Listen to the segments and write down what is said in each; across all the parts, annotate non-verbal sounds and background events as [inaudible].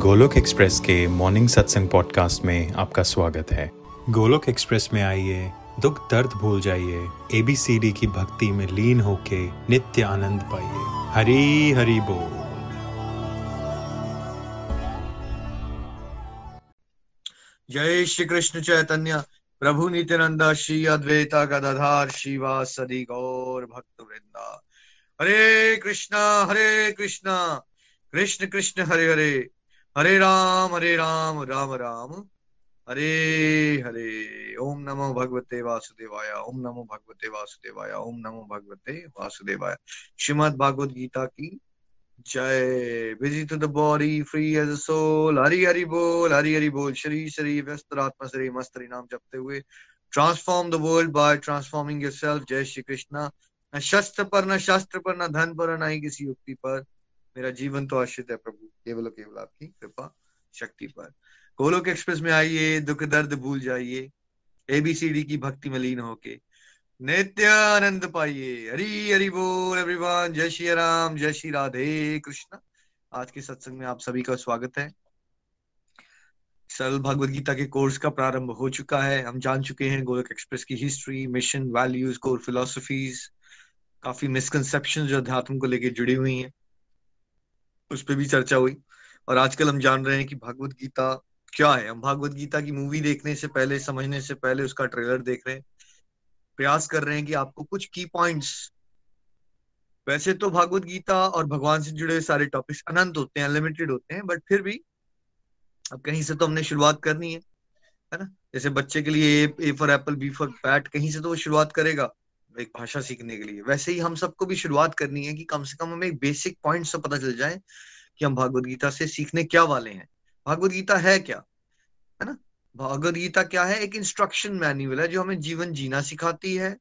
Golok express के morning सत्संग podcast में आपका स्वागत है। गोलोक एक्सप्रेस में आइए, दुख दर्द भूल जाइए एबीसीडी की भक्ति में लीन होके नित्य आनंद पाइए। हरी हरी बोल। जय श्री कृष्ण चैतन्य, प्रभु नित्यानंद, श्री अद्वैता, गदाधार शिवा सदी गौर भक्त वृंदा हरे कृष्णा हरे कृष्णा, कृष्ण कृष्ण, हरे हरे। हरे राम हरे राम राम राम। हरे हरे। ओम नमो भगवते वासुदेवाय, ओम नमो भगवते वासुदेवाय, ओम नमो भगवते वासुदेवाय। श्रीमद भागवत गीता की जय। Busy to the body free as soul Hari Hari बोल, हरि हरि बोल। श्री श्री व्यस्त, आत्मा श्री मस्त नाम जपते हुए। Transform the world by transforming yourself जय श्री कृष्णा। न शस्त्र पर, न शास्त्र पर, न धन पर, न ही किसी युक्ति पर। मेरा जीवन तो आश्रित है प्रभु। केवल और केवल आपकी कृपा, शक्ति पर। गोलोक एक्सप्रेस में आइए, दुख दर्द भूल जाइए एबीसीडी की भक्ति में लीन होके। नित्य आनंद पाइए। हरी हरि बोल एवरीवन जय श्री राम, जय श्री राधे कृष्ण। आज के सत्संग में आप सभी का स्वागत है। सरल भगवत गीता के कोर्स का प्रारंभ हो चुका है। हम जान चुके हैं गोलक एक्सप्रेस की history mission values core philosophies काफ़ी मिसकंसेप्शन जो अध्यात्म को लेके जुड़ी हुई हैं। उस पर भी चर्चा हुई। और आजकल हम जान रहे हैं कि भागवत गीता क्या है। हम भागवत गीता की मूवी देखने से पहले, समझने से पहले उसका ट्रेलर देख रहे हैं। प्रयास कर रहे हैं कि आपको कुछ की पॉइंट्स वैसे तो भागवत गीता और भगवान से जुड़े सारे टॉपिक्स अनंत होते हैं अनलिमिटेड होते हैं बट फिर भी अब कहीं से तो हमने शुरुआत करनी है है ना? जैसे बच्चे के लिए A for apple B for bat कहीं से तो वो शुरुआत करेगा। एक भाषा सीखने के लिए। वैसे ही हम सबको भी शुरुआत करनी है कि कम से कम हमें एक बेसिक पॉइंट से पता चल जाए कि हम भागवत गीता से सीखने क्या वाले हैं। भागवत गीता है क्या? है ना? भागवत गीता क्या है? एक इंस्ट्रक्शन मैन्युअल है जो हमें जीवन जीना सिखाती है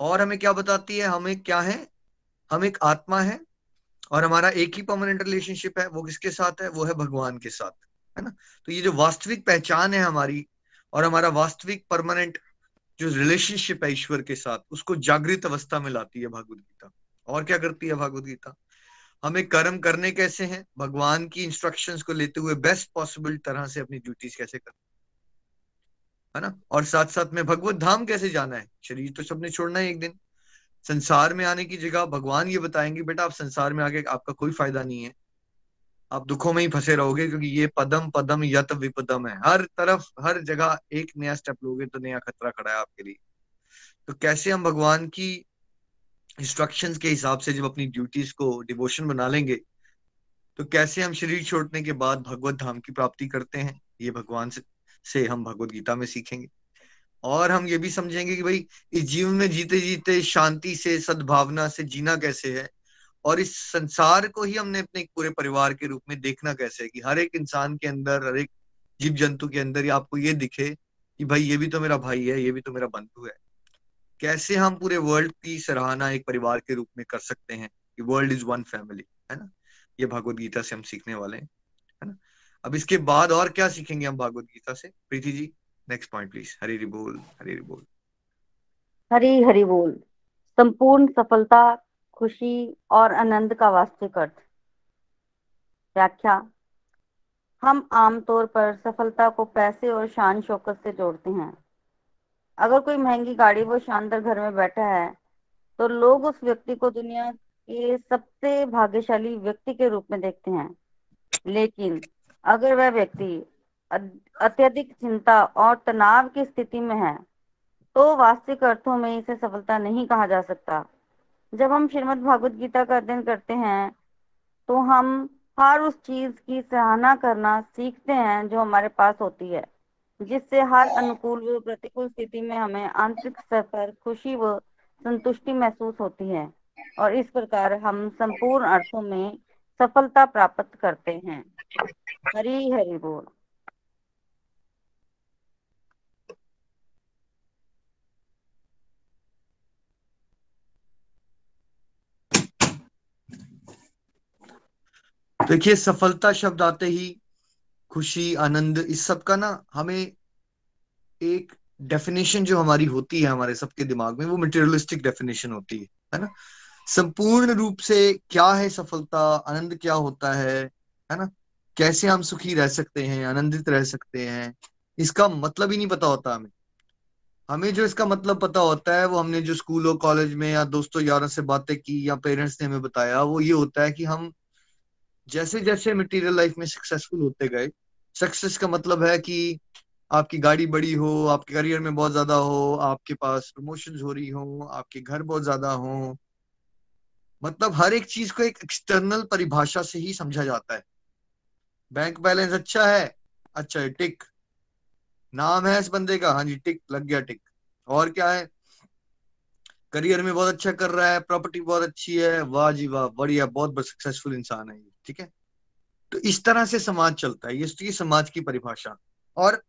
और हमें क्या बताती है? हमें क्या है? हम एक आत्मा है और हमारा एक ही परमानेंट रिलेशनशिप है। वो किसके साथ है? वो है भगवान के साथ। है ना? तो ये जो वास्तविक पहचान है हमारी और हमारा वास्तविक परमानेंट जो रिलेशनशिप है ईश्वर के साथ, उसको जागृत अवस्था में लाती है भागवत गीता। और क्या करती है भागवत गीता? हमें कर्म करने कैसे हैं? भगवान की इंस्ट्रक्शंस को लेते हुए बेस्ट पॉसिबल तरह से अपनी ड्यूटीज़ कैसे करना है ना? और साथ साथ में भगवत धाम कैसे जाना है? शरीर तो सबने छोड़ना है एक दिन। संसार में आने की जगह, भगवान ये बताएँगे, बेटा, आप संसार में आके आपका कोई फ़ायदा नहीं है। आप दुखों में ही फंसे रहोगे क्योंकि ये पदम पदम यत विपदम है। हर तरफ़ हर जगह एक नया स्टेप लोगे तो नया खतरा खड़ा है आपके लिए। तो कैसे हम भगवान की इंस्ट्रक्शंस के हिसाब से जब अपनी ड्यूटीज़ को डिवोशन बना लेंगे तो कैसे हम शरीर छोड़ने के बाद भगवत धाम की प्राप्ति करते हैं? ये भगवान से, से हम भगवत गीता में सीखेंगे। और हम ये भी समझेंगे कि भाई इस जीवन में जीते जीते शांति से सद्भावना से जीना कैसे है? और इस संसार को ही हमने अपने पूरे परिवार के रूप में देखना कैसे है कि हर एक इंसान के अंदर, हर एक जीव जंतु के अंदर आपको ये दिखे कि भाई ये भी तो मेरा भाई है, ये भी तो मेरा बंधु है। कैसे हम पूरे वर्ल्ड की सराहना एक परिवार के रूप में कर सकते हैं कि वर्ल्ड इज़ वन फैमिली है ना? ये भगवत गीता से हम सीखने वाले हैं, है ना? अब इसके बाद और क्या सीखेंगे हम भगवत गीता से? Preeti ji next point please Hari बोल हरी बोल। हरी हरी बोल। संपूर्ण सफलता खुशी और आनंद का वास्तविक अर्थ व्याख्या, हम आमतौर पर सफलता को पैसे और शान शौकत से जोड़ते हैं। अगर कोई महँगी गाड़ी वो शानदार घर में बैठा है तो लोग उस व्यक्ति को दुनिया के सबसे भाग्यशाली व्यक्ति के रूप में देखते हैं। लेकिन अगर वह व्यक्ति अत्यधिक चिंता और तनाव की स्थिति में है तो वास्तविक अर्थों में इसे सफलता नहीं कहा जा सकता। जब हम श्रीमद् भागवत गीता का अध्ययन करते हैं तो हम हर उस चीज़ की सराहना करना सीखते हैं जो हमारे पास होती है, जिससे हर अनुकूल व प्रतिकूल स्थिति में हमें आंतरिक स्तर पर खुशी व संतुष्टि महसूस होती है और इस प्रकार हम संपूर्ण अर्थों में सफलता प्राप्त करते हैं। हरी हरि बोल। देखिए, सफलता शब्द आते ही खुशी, आनंद, इस सब का ना हमें एक डेफिनेशन जो हमारी होती है हमारे सबके दिमाग में, वो मटेरियलिस्टिक डेफिनेशन होती है है ना? संपूर्ण रूप से क्या है सफलता, आनंद क्या होता है है ना? कैसे हम सुखी रह सकते हैं, आनंदित रह सकते हैं, इसका मतलब ही नहीं पता होता हमें। हमें जो इसका मतलब पता होता है, वो हमने जो स्कूल और कॉलेज में या दोस्तों यारों से बातें की या पेरेंट्स ने हमें बताया, वो ये होता है कि हम जैसे जैसे मटेरियल लाइफ में सक्सेसफुल होते गए सक्सेस का मतलब है कि आपकी गाड़ी बड़ी हो, आपके करियर में बहुत ज़्यादा हो, आपके पास प्रमोशन हो रही हो, आपके घर बहुत ज़्यादा हो मतलब हर एक चीज़ को एक एक्सटर्नल परिभाषा से ही समझा जाता है। बैंक बैलेंस अच्छा है अच्छा है टिक नाम है इस बंदे का हाँ जी टिक लग गया टिक और क्या है? करियर में बहुत अच्छा कर रहा है प्रॉपर्टी बहुत अच्छी है, वाह जी वाह, बढ़िया, बहुत सक्सेसफुल इंसान है ठीक है? तो इस तरह से समाज चलता है, ये समाज की परिभाषा। और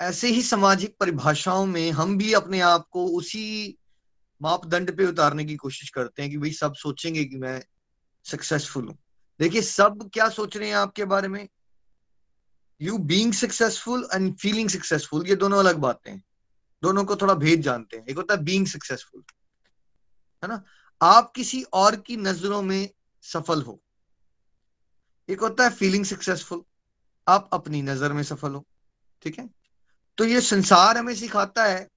ऐसे ही सामाजिक परिभाषाओं में हम भी अपने आप को उसी मापदंड पे उतारने की कोशिश करते हैं कि भाई सब सोचेंगे कि मैं सक्सेसफुल हूँ। देखिए, सब क्या सोच रहे हैं आपके बारे में? You being successful and feeling successful ये दोनों अलग बातें हैं। दोनों को थोड़ा भेद जानते हैं। एक होता है बींग सक्सेसफुल है ना? आप किसी और की नज़रों में सफल हो। एक होता है फीलिंग सक्सेसफुल आप अपनी नज़र में सफल हो, ठीक है? तो ये संसार हमें सिखाता है,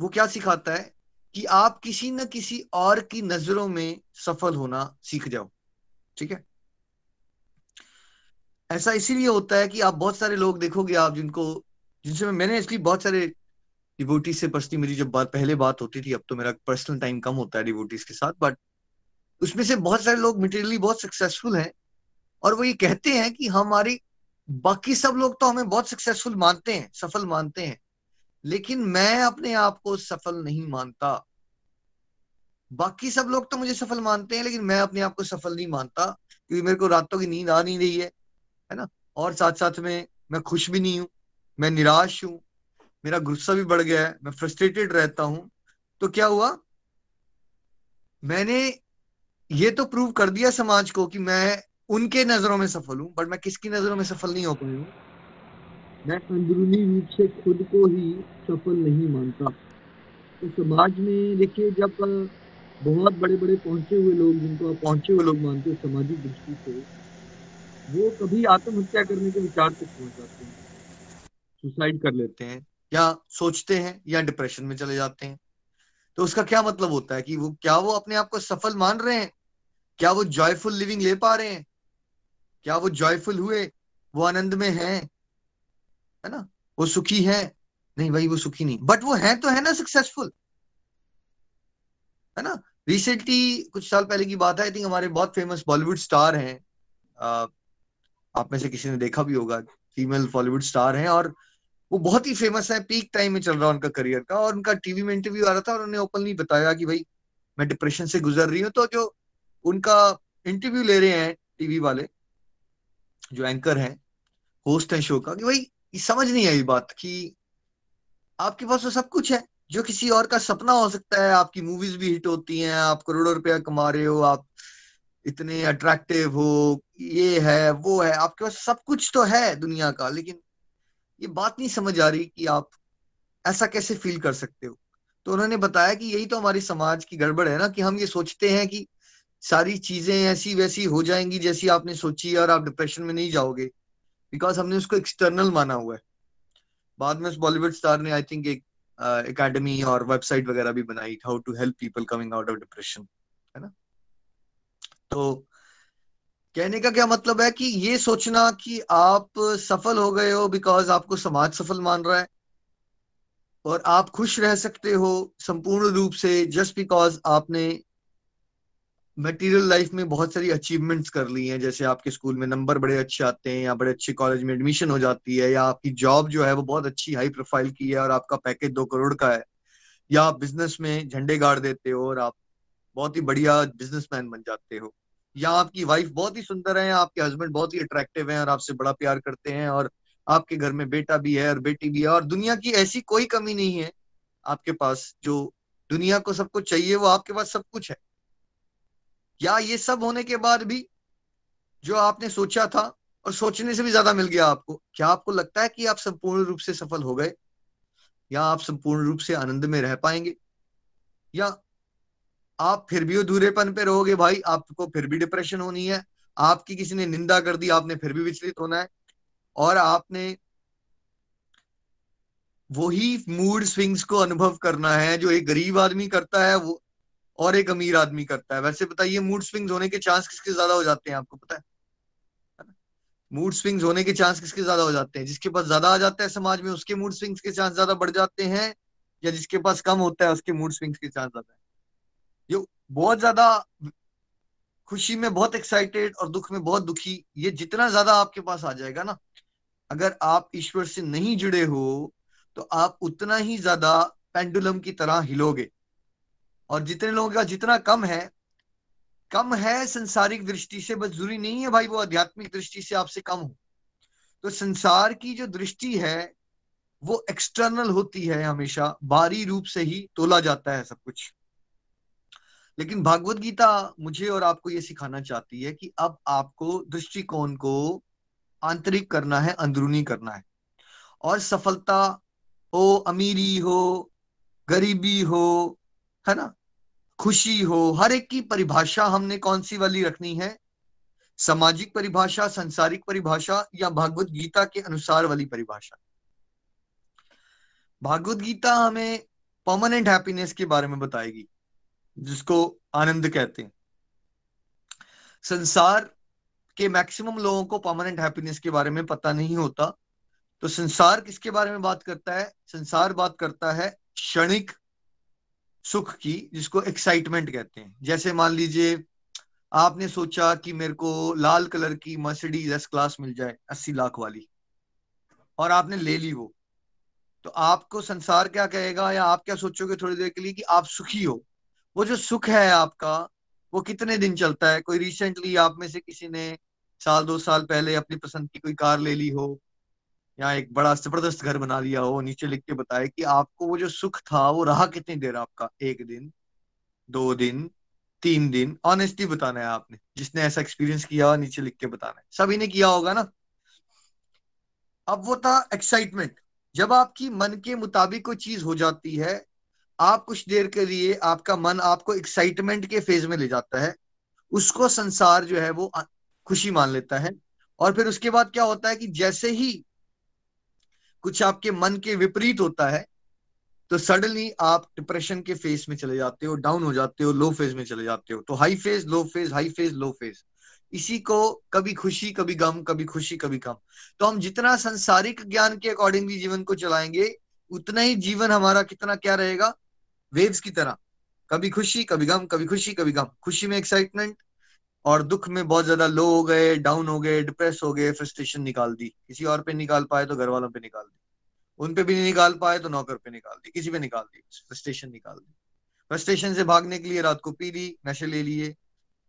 वो क्या सिखाता है कि आप किसी न किसी और की नज़रों में सफल होना सीख जाओ, ठीक है? ऐसा इसीलिए होता है कि आप बहुत सारे लोग देखोगे आप जिनको, जिनसे मैंने इसलिए बहुत सारे डिवोटीज से पर्सनली मेरी जब बात, पहले बात होती थी, अब तो मेरा पर्सनल टाइम कम होता है डिवोटीज के साथ बट उसमें से बहुत सारे लोग मटेरियली बहुत सक्सेसफुल हैं और वो ये कहते हैं कि हमारी, बाकी सब लोग तो हमें बहुत सक्सेसफुल मानते हैं, सफल मानते हैं, लेकिन मैं अपने आप को सफल नहीं मानता। बाकी सब लोग तो मुझे सफल मानते हैं, लेकिन मैं अपने आप को सफल नहीं मानता, क्योंकि मेरे को रातों की नींद आ नहीं रही है है ना? और साथ साथ में मैं खुश भी नहीं हूँ, मैं निराश हूँ, मेरा गुस्सा भी बढ़ गया है, मैं फ्रस्ट्रेटेड रहता हूँ। तो क्या हुआ? मैंने ये तो प्रूव कर दिया समाज को कि मैं उनके नज़रों में सफल हूँ बट मैं किसकी नज़रों में सफल नहीं हो पाई हूँ? मैं अंदरूनी रूप से खुद को ही सफल नहीं मानता। तो समाज में देखिए, जब बहुत बड़े बड़े पहुँचे हुए लोग, जिनको आप पहुँचे हुए लोग मानते हो सामाजिक दृष्टि से, वो कभी आत्महत्या करने के विचार तक पहुँच जाते हैं। सुसाइड कर लेते हैं, या सोचते हैं, या डिप्रेशन में चले जाते हैं। तो उसका क्या मतलब होता है कि वो, क्या वो अपने आप को सफल मान रहे हैं? क्या वो जॉयफुल लिविंग ले पा रहे हैं? क्या वो जॉयफुल हुए? वो आनंद में है है ना? वो सुखी है? नहीं भाई, वो सुखी नहीं। बट वो है तो है ना सक्सेसफुल है ना? रिसेंटली कुछ साल पहले की बात है आई थिंक हमारे बहुत फ़ेमस बॉलीवुड स्टार हैं। आप में से किसी ने देखा भी होगा फीमेल बॉलीवुड स्टार हैं और वो बहुत ही फ़ेमस है पीक टाइम में चल रहा है उनका करियर का और उनका टीवी में इंटरव्यू आ रहा था और उन्होंने ओपनली बताया कि भाई, मैं डिप्रेशन से गुजर रही हूँ तो जो उनका इंटरव्यू ले रहे हैं टीवी वाले जो एंकर हैं होस्ट हैं शो का, कि भाई, ये समझ नहीं आई बात कि आपके पास तो सब कुछ है, जो किसी और का सपना हो सकता है, आपकी मूवीज़ भी हिट होती हैं, आप करोड़ों रुपया कमा रहे हो, आप इतने अट्रैक्टिव हो, ये है, वो है, आपके पास सब कुछ तो है दुनिया का, लेकिन ये बात नहीं समझ आ रही कि आप ऐसा कैसे फील कर सकते हो। तो उन्होंने बताया कि यही तो हमारी समाज की गड़बड़ है ना, कि हम ये सोचते हैं कि सारी चीज़ें ऐसी वैसी हो जाएँगी जैसी आपने सोची और आप डिप्रेशन में नहीं जाओगे। बिकॉज़ हमने उसको एक्सटर्नल माना हुआ है। बाद में उस बॉलीवुड स्टार ने आई थिंक एक एकेडमी और वेबसाइट वगैरह भी बनाई how to help people coming out of depression है ना? तो कहने का क्या मतलब है कि ये सोचना कि आप सफल हो गए हो बिकॉज़ आपको समाज सफल मान रहा है। और आप खुश रह सकते हो संपूर्ण रूप से जस्ट बिकॉज़ आपने मटेरियल लाइफ में बहुत सारी अचीवमेंट्स कर ली हैं, जैसे आपके स्कूल में नंबर बड़े अच्छे आते हैं या बड़े अच्छे कॉलेज में एडमिशन हो जाती है या आपकी जॉब जो है वो बहुत अच्छी हाई प्रोफ़ाइल की है और आपका पैकेज दो करोड़ का है, या आप बिज़नेस में झंडे गाड़ देते हो और आप बहुत ही बढ़िया बिजनेसमैन बन जाते हो, या आपकी वाइफ बहुत ही सुंदर है, आपके हस्बैंड बहुत ही अट्रैक्टिव है और आपसे बड़ा प्यार करते हैं और आपके घर में बेटा भी है और बेटी भी है और दुनिया की ऐसी कोई कमी नहीं है आपके पास, जो दुनिया को सब कुछ चाहिए वो आपके पास सब कुछ है। या ये सब होने के बाद भी जो आपने सोचा था और सोचने से भी ज़्यादा मिल गया आपको, क्या आपको लगता है कि आप संपूर्ण रूप से सफल हो गए? या आप संपूर्ण रूप से आनंद में रह पाएँगे? या आप फिर भी अधूरेपन पे रहोगे, भाई, आपको फिर भी डिप्रेशन होनी है, आपकी किसी ने निंदा कर दी, आपने फिर भी विचलित होना है, और आपने वही मूड स्विंग्स को अनुभव करना है, जो एक गरीब आदमी करता है, वो और एक अमीर आदमी करता है। वैसे बताइए मूड स्विंग्स होने के चांस किसके ज़्यादा हो जाते हैं आपको पता है? मूड स्विंग्स होने के चांस किसके ज़्यादा हो जाते हैं? जिसके पास ज़्यादा आ जाता है समाज में, उसके मूड स्विंग्स के चांस ज़्यादा बढ़ जाते हैं, या जिसके पास कम होता है, उसके मूड स्विंग्स के चांस ज़्यादा है? जो बहुत ज़्यादा खुशी में, बहुत एक्साइटेड और दुख में, बहुत दुखी, ये जितना ज़्यादा आपके पास आ जाएगा ना, अगर आप ईश्वर से नहीं जुड़े हो तो आप उतना ही ज़्यादा पेंडुलम की तरह हिलोगे। और जितने लोगों का जितना कम है कम है संसारिक दृष्टि से, बस ज़रूरी नहीं है भाई वो आध्यात्मिक दृष्टि से आपसे कम हो। तो संसार की जो दृष्टि है, वो एक्सटर्नल होती है हमेशा बारी रूप से ही तोला जाता है सब कुछ। लेकिन भागवत गीता मुझे और आपको ये सिखाना चाहती है कि अब आपको दृष्टिकोण को आंतरिक करना है, अंदरूनी करना है। और सफलता हो, अमीरी हो, गरीबी हो है ना? खुशी हो, हर एक की परिभाषा हमने कौन सी वाली रखनी है? सामाजिक परिभाषा, संसारिक परिभाषा या भागवत गीता के अनुसार वाली परिभाषा? भागवत गीता हमें परमानेंट हैप्पीनेस के बारे में बताएगी, जिसको आनंद कहते हैं। संसार के मैक्सिमम लोगों को परमानेंट हैप्पीनेस के बारे में पता नहीं होता तो संसार किसके बारे में बात करता है? संसार बात करता है क्षणिक सुख की, जिसको एक्साइटमेंट कहते हैं। जैसे मान लीजिए, आपने सोचा कि मेरे को लाल कलर की मर्सिडीज एस क्लास मिल जाए, अस्सी लाख वाली, और आपने ले ली वो तो आपको संसार क्या कहेगा या आप क्या सोचोगे थोड़ी देर के लिए कि आप सुखी हो? वो जो सुख है आपका, वो कितने दिन चलता है? कोई रिसेंटली आप में से किसी ने साल, दो साल पहले अपनी पसंद की कोई कार ले ली हो या एक बड़ा ज़बरदस्त घर बना लिया हो, नीचे लिख के बताए कि आपको वो जो सुख था, वो रहा कितनी देर आपका? एक दिन, दो दिन, तीन दिन। ऑनेस्टली बताना है आपने। जिसने ऐसा एक्सपीरियंस किया नीचे लिख के बताना है। सभी ने किया होगा ना? अब वो था एक्साइटमेंट जब आपकी मन के मुताबिक कोई चीज़ हो जाती है, आप कुछ देर के लिए आपका मन आपको एक्साइटमेंट के फ़ेज़ में ले जाता है। उसको संसार जो है, वो खुशी मान लेता है। और फिर उसके बाद क्या होता है कि जैसे ही कुछ आपके मन के विपरीत होता है तो सडनली आप डिप्रेशन के फ़ेज़ में चले जाते हो डाउन हो जाते हो लो फ़ेज़ में चले जाते हो तो high phase low phase high phase low phase इसी को कभी खुशी, कभी गम, कभी खुशी, कभी गम तो हम जितना संसारिक ज्ञान के अकॉर्डिंगली जीवन को चलाएँगे, उतना ही जीवन हमारा कितना क्या रहेगा? वेव्स की तरह। कभी खुशी, कभी गम, कभी खुशी, कभी गम। खुशी में एक्साइटमेंट और दुख में बहुत ज़्यादा लो हो गए डाउन हो गए डिप्रेस हो गए फ्रस्ट्रेशन निकाल दी। किसी और पे निकाल पाए तो घर वालों पे निकाल दी। उन पे भी नहीं निकाल पाए तो नौकर पे निकाल दी। किसी पे निकाल दी फ्रस्ट्रेशन निकाल दी। फ्रस्ट्रेशन से भागने के लिए रात को पी ली, नशे ले लिए।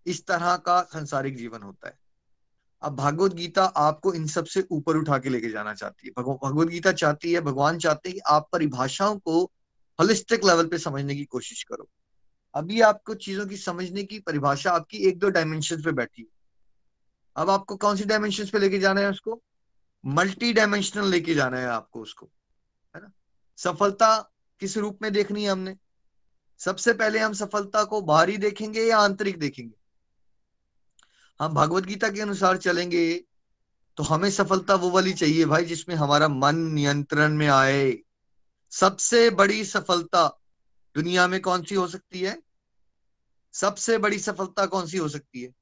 इस तरह का संसारिक जीवन होता है। अब भागवत गीता आपको इन सबसे ऊपर उठा के लेके जाना चाहती है। भगवत गीता चाहती है, भगवान चाहते हैं कि आप परिभाषाओं को होलिस्टिक लेवल पे समझने की कोशिश करो। अभी आपको चीज़ों की समझने की परिभाषा आपकी एक दो डायमेंशन पे बैठी अब आपको कौन सी डायमेंशन पे लेके जाना है उसको? मल्टी डायमेंशनल लेके जाना है आपको उसको, है ना? सफलता किस रूप में देखनी है हमने? सबसे पहले हम सफलता को बाहरी देखेंगे या आंतरिक देखेंगे? हम भगवत गीता के अनुसार चलेंगे तो हमें सफलता वो वाली चाहिए भाई जिसमें हमारा मन नियंत्रण में आए। सबसे बड़ी सफलता दुनिया में कौन सी हो सकती है? सबसे बड़ी सफलता कौन सी हो सकती है?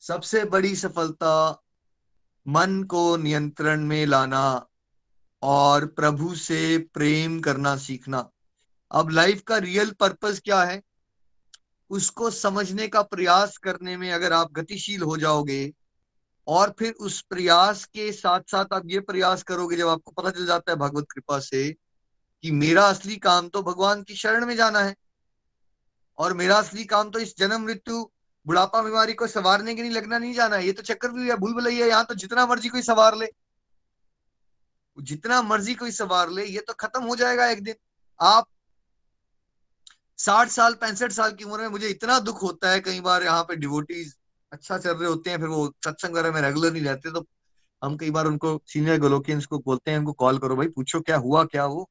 सबसे बड़ी सफलता मन को नियंत्रण में लाना और प्रभु से प्रेम करना सीखना। अब लाइफ का रियल पर्पस क्या है? उसको समझने का प्रयास करने में अगर आप गतिशील हो जाओगे और फिर उस प्रयास के साथ साथ आप ये प्रयास करोगे, जब आपको पता चल जाता है भगवत कृपा से कि मेरा असली काम तो भगवान की शरण में जाना है और मेरा असली काम तो इस जन्म मृत्यु बुढ़ापा बीमारी को सवारने के लिए लगना नहीं जाना है। ये तो चक्कर भी है, भूल भुलैया, यहाँ तो जितना मर्ज़ी कोई सवार ले। जितना मर्ज़ी कोई सवार ले, ये तो खत्म हो जाएगा एक दिन। आप साठ साल, पैंसठ साल की उम्र में मुझे इतना दुख होता है कई बार यहाँ पे डिवोटीज अच्छा चल रहे होते हैं, फिर वो सत्संग वगैरह में रेगुलर नहीं रहते तो हम कई बार उनको सीनियर गोलोकियंस को बोलते हैं, उनको कॉल करो, भाई पूछो क्या हुआ, क्या वो?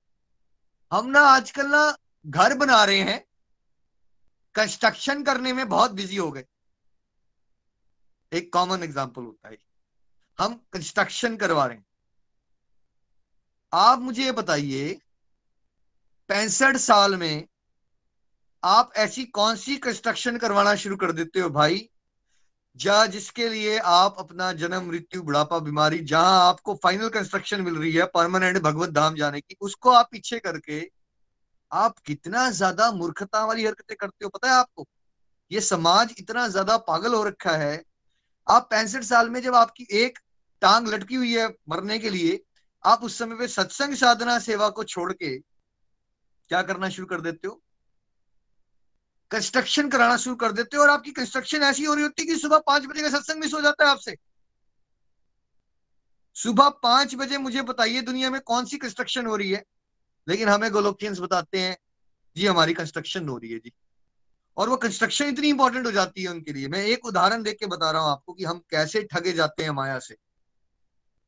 हम ना आजकल ना घर बना रहे हैं कंस्ट्रक्शन करने में बहुत बिज़ी हो गए। एक कॉमन एग्ज़ाम्पल होता है। हम कंस्ट्रक्शन करवा रहे हैं। आप मुझे ये बताइए, पैंसठ साल में आप ऐसी कौन सी कंस्ट्रक्शन करवाना शुरू कर देते हो भाई जा जिसके लिए आप अपना जन्म, मृत्यु, बुढ़ापा, बीमारी, जहाँ आपको फाइनल कंस्ट्रक्शन मिल रही है परमानेंट भगवत धाम जाने की, उसको आप पीछे करके आप कितना ज़्यादा मूर्खता वाली हरकतें करते हो, पता है आपको? ये समाज इतना ज़्यादा पागल हो रखा है। आप पैंसठ साल में जब आपकी एक टांग लटकी हुई है मरने के लिए, आप उस समय पे सत्संग साधना सेवा को छोड़ के क्या करना शुरू कर देते हो? कंस्ट्रक्शन कराना शुरू कर देते हो और आपकी कंस्ट्रक्शन ऐसी हो रही होती है कि सुबह पाँच बजे का सत्संग मिस हो जाता है आपसे। सुबह पाँच बजे मुझे बताइए दुनिया में कौन सी कंस्ट्रक्शन हो रही है। लेकिन हमें गोलोकियंस बताते हैं, जी, हमारी कंस्ट्रक्शन हो रही है जी। और वो कंस्ट्रक्शन इतनी इंपॉर्टेंट हो जाती है उनके लिए। मैं एक उदाहरण देख के बता रहा हूँ आपको कि हम कैसे ठगे जाते हैं माया से।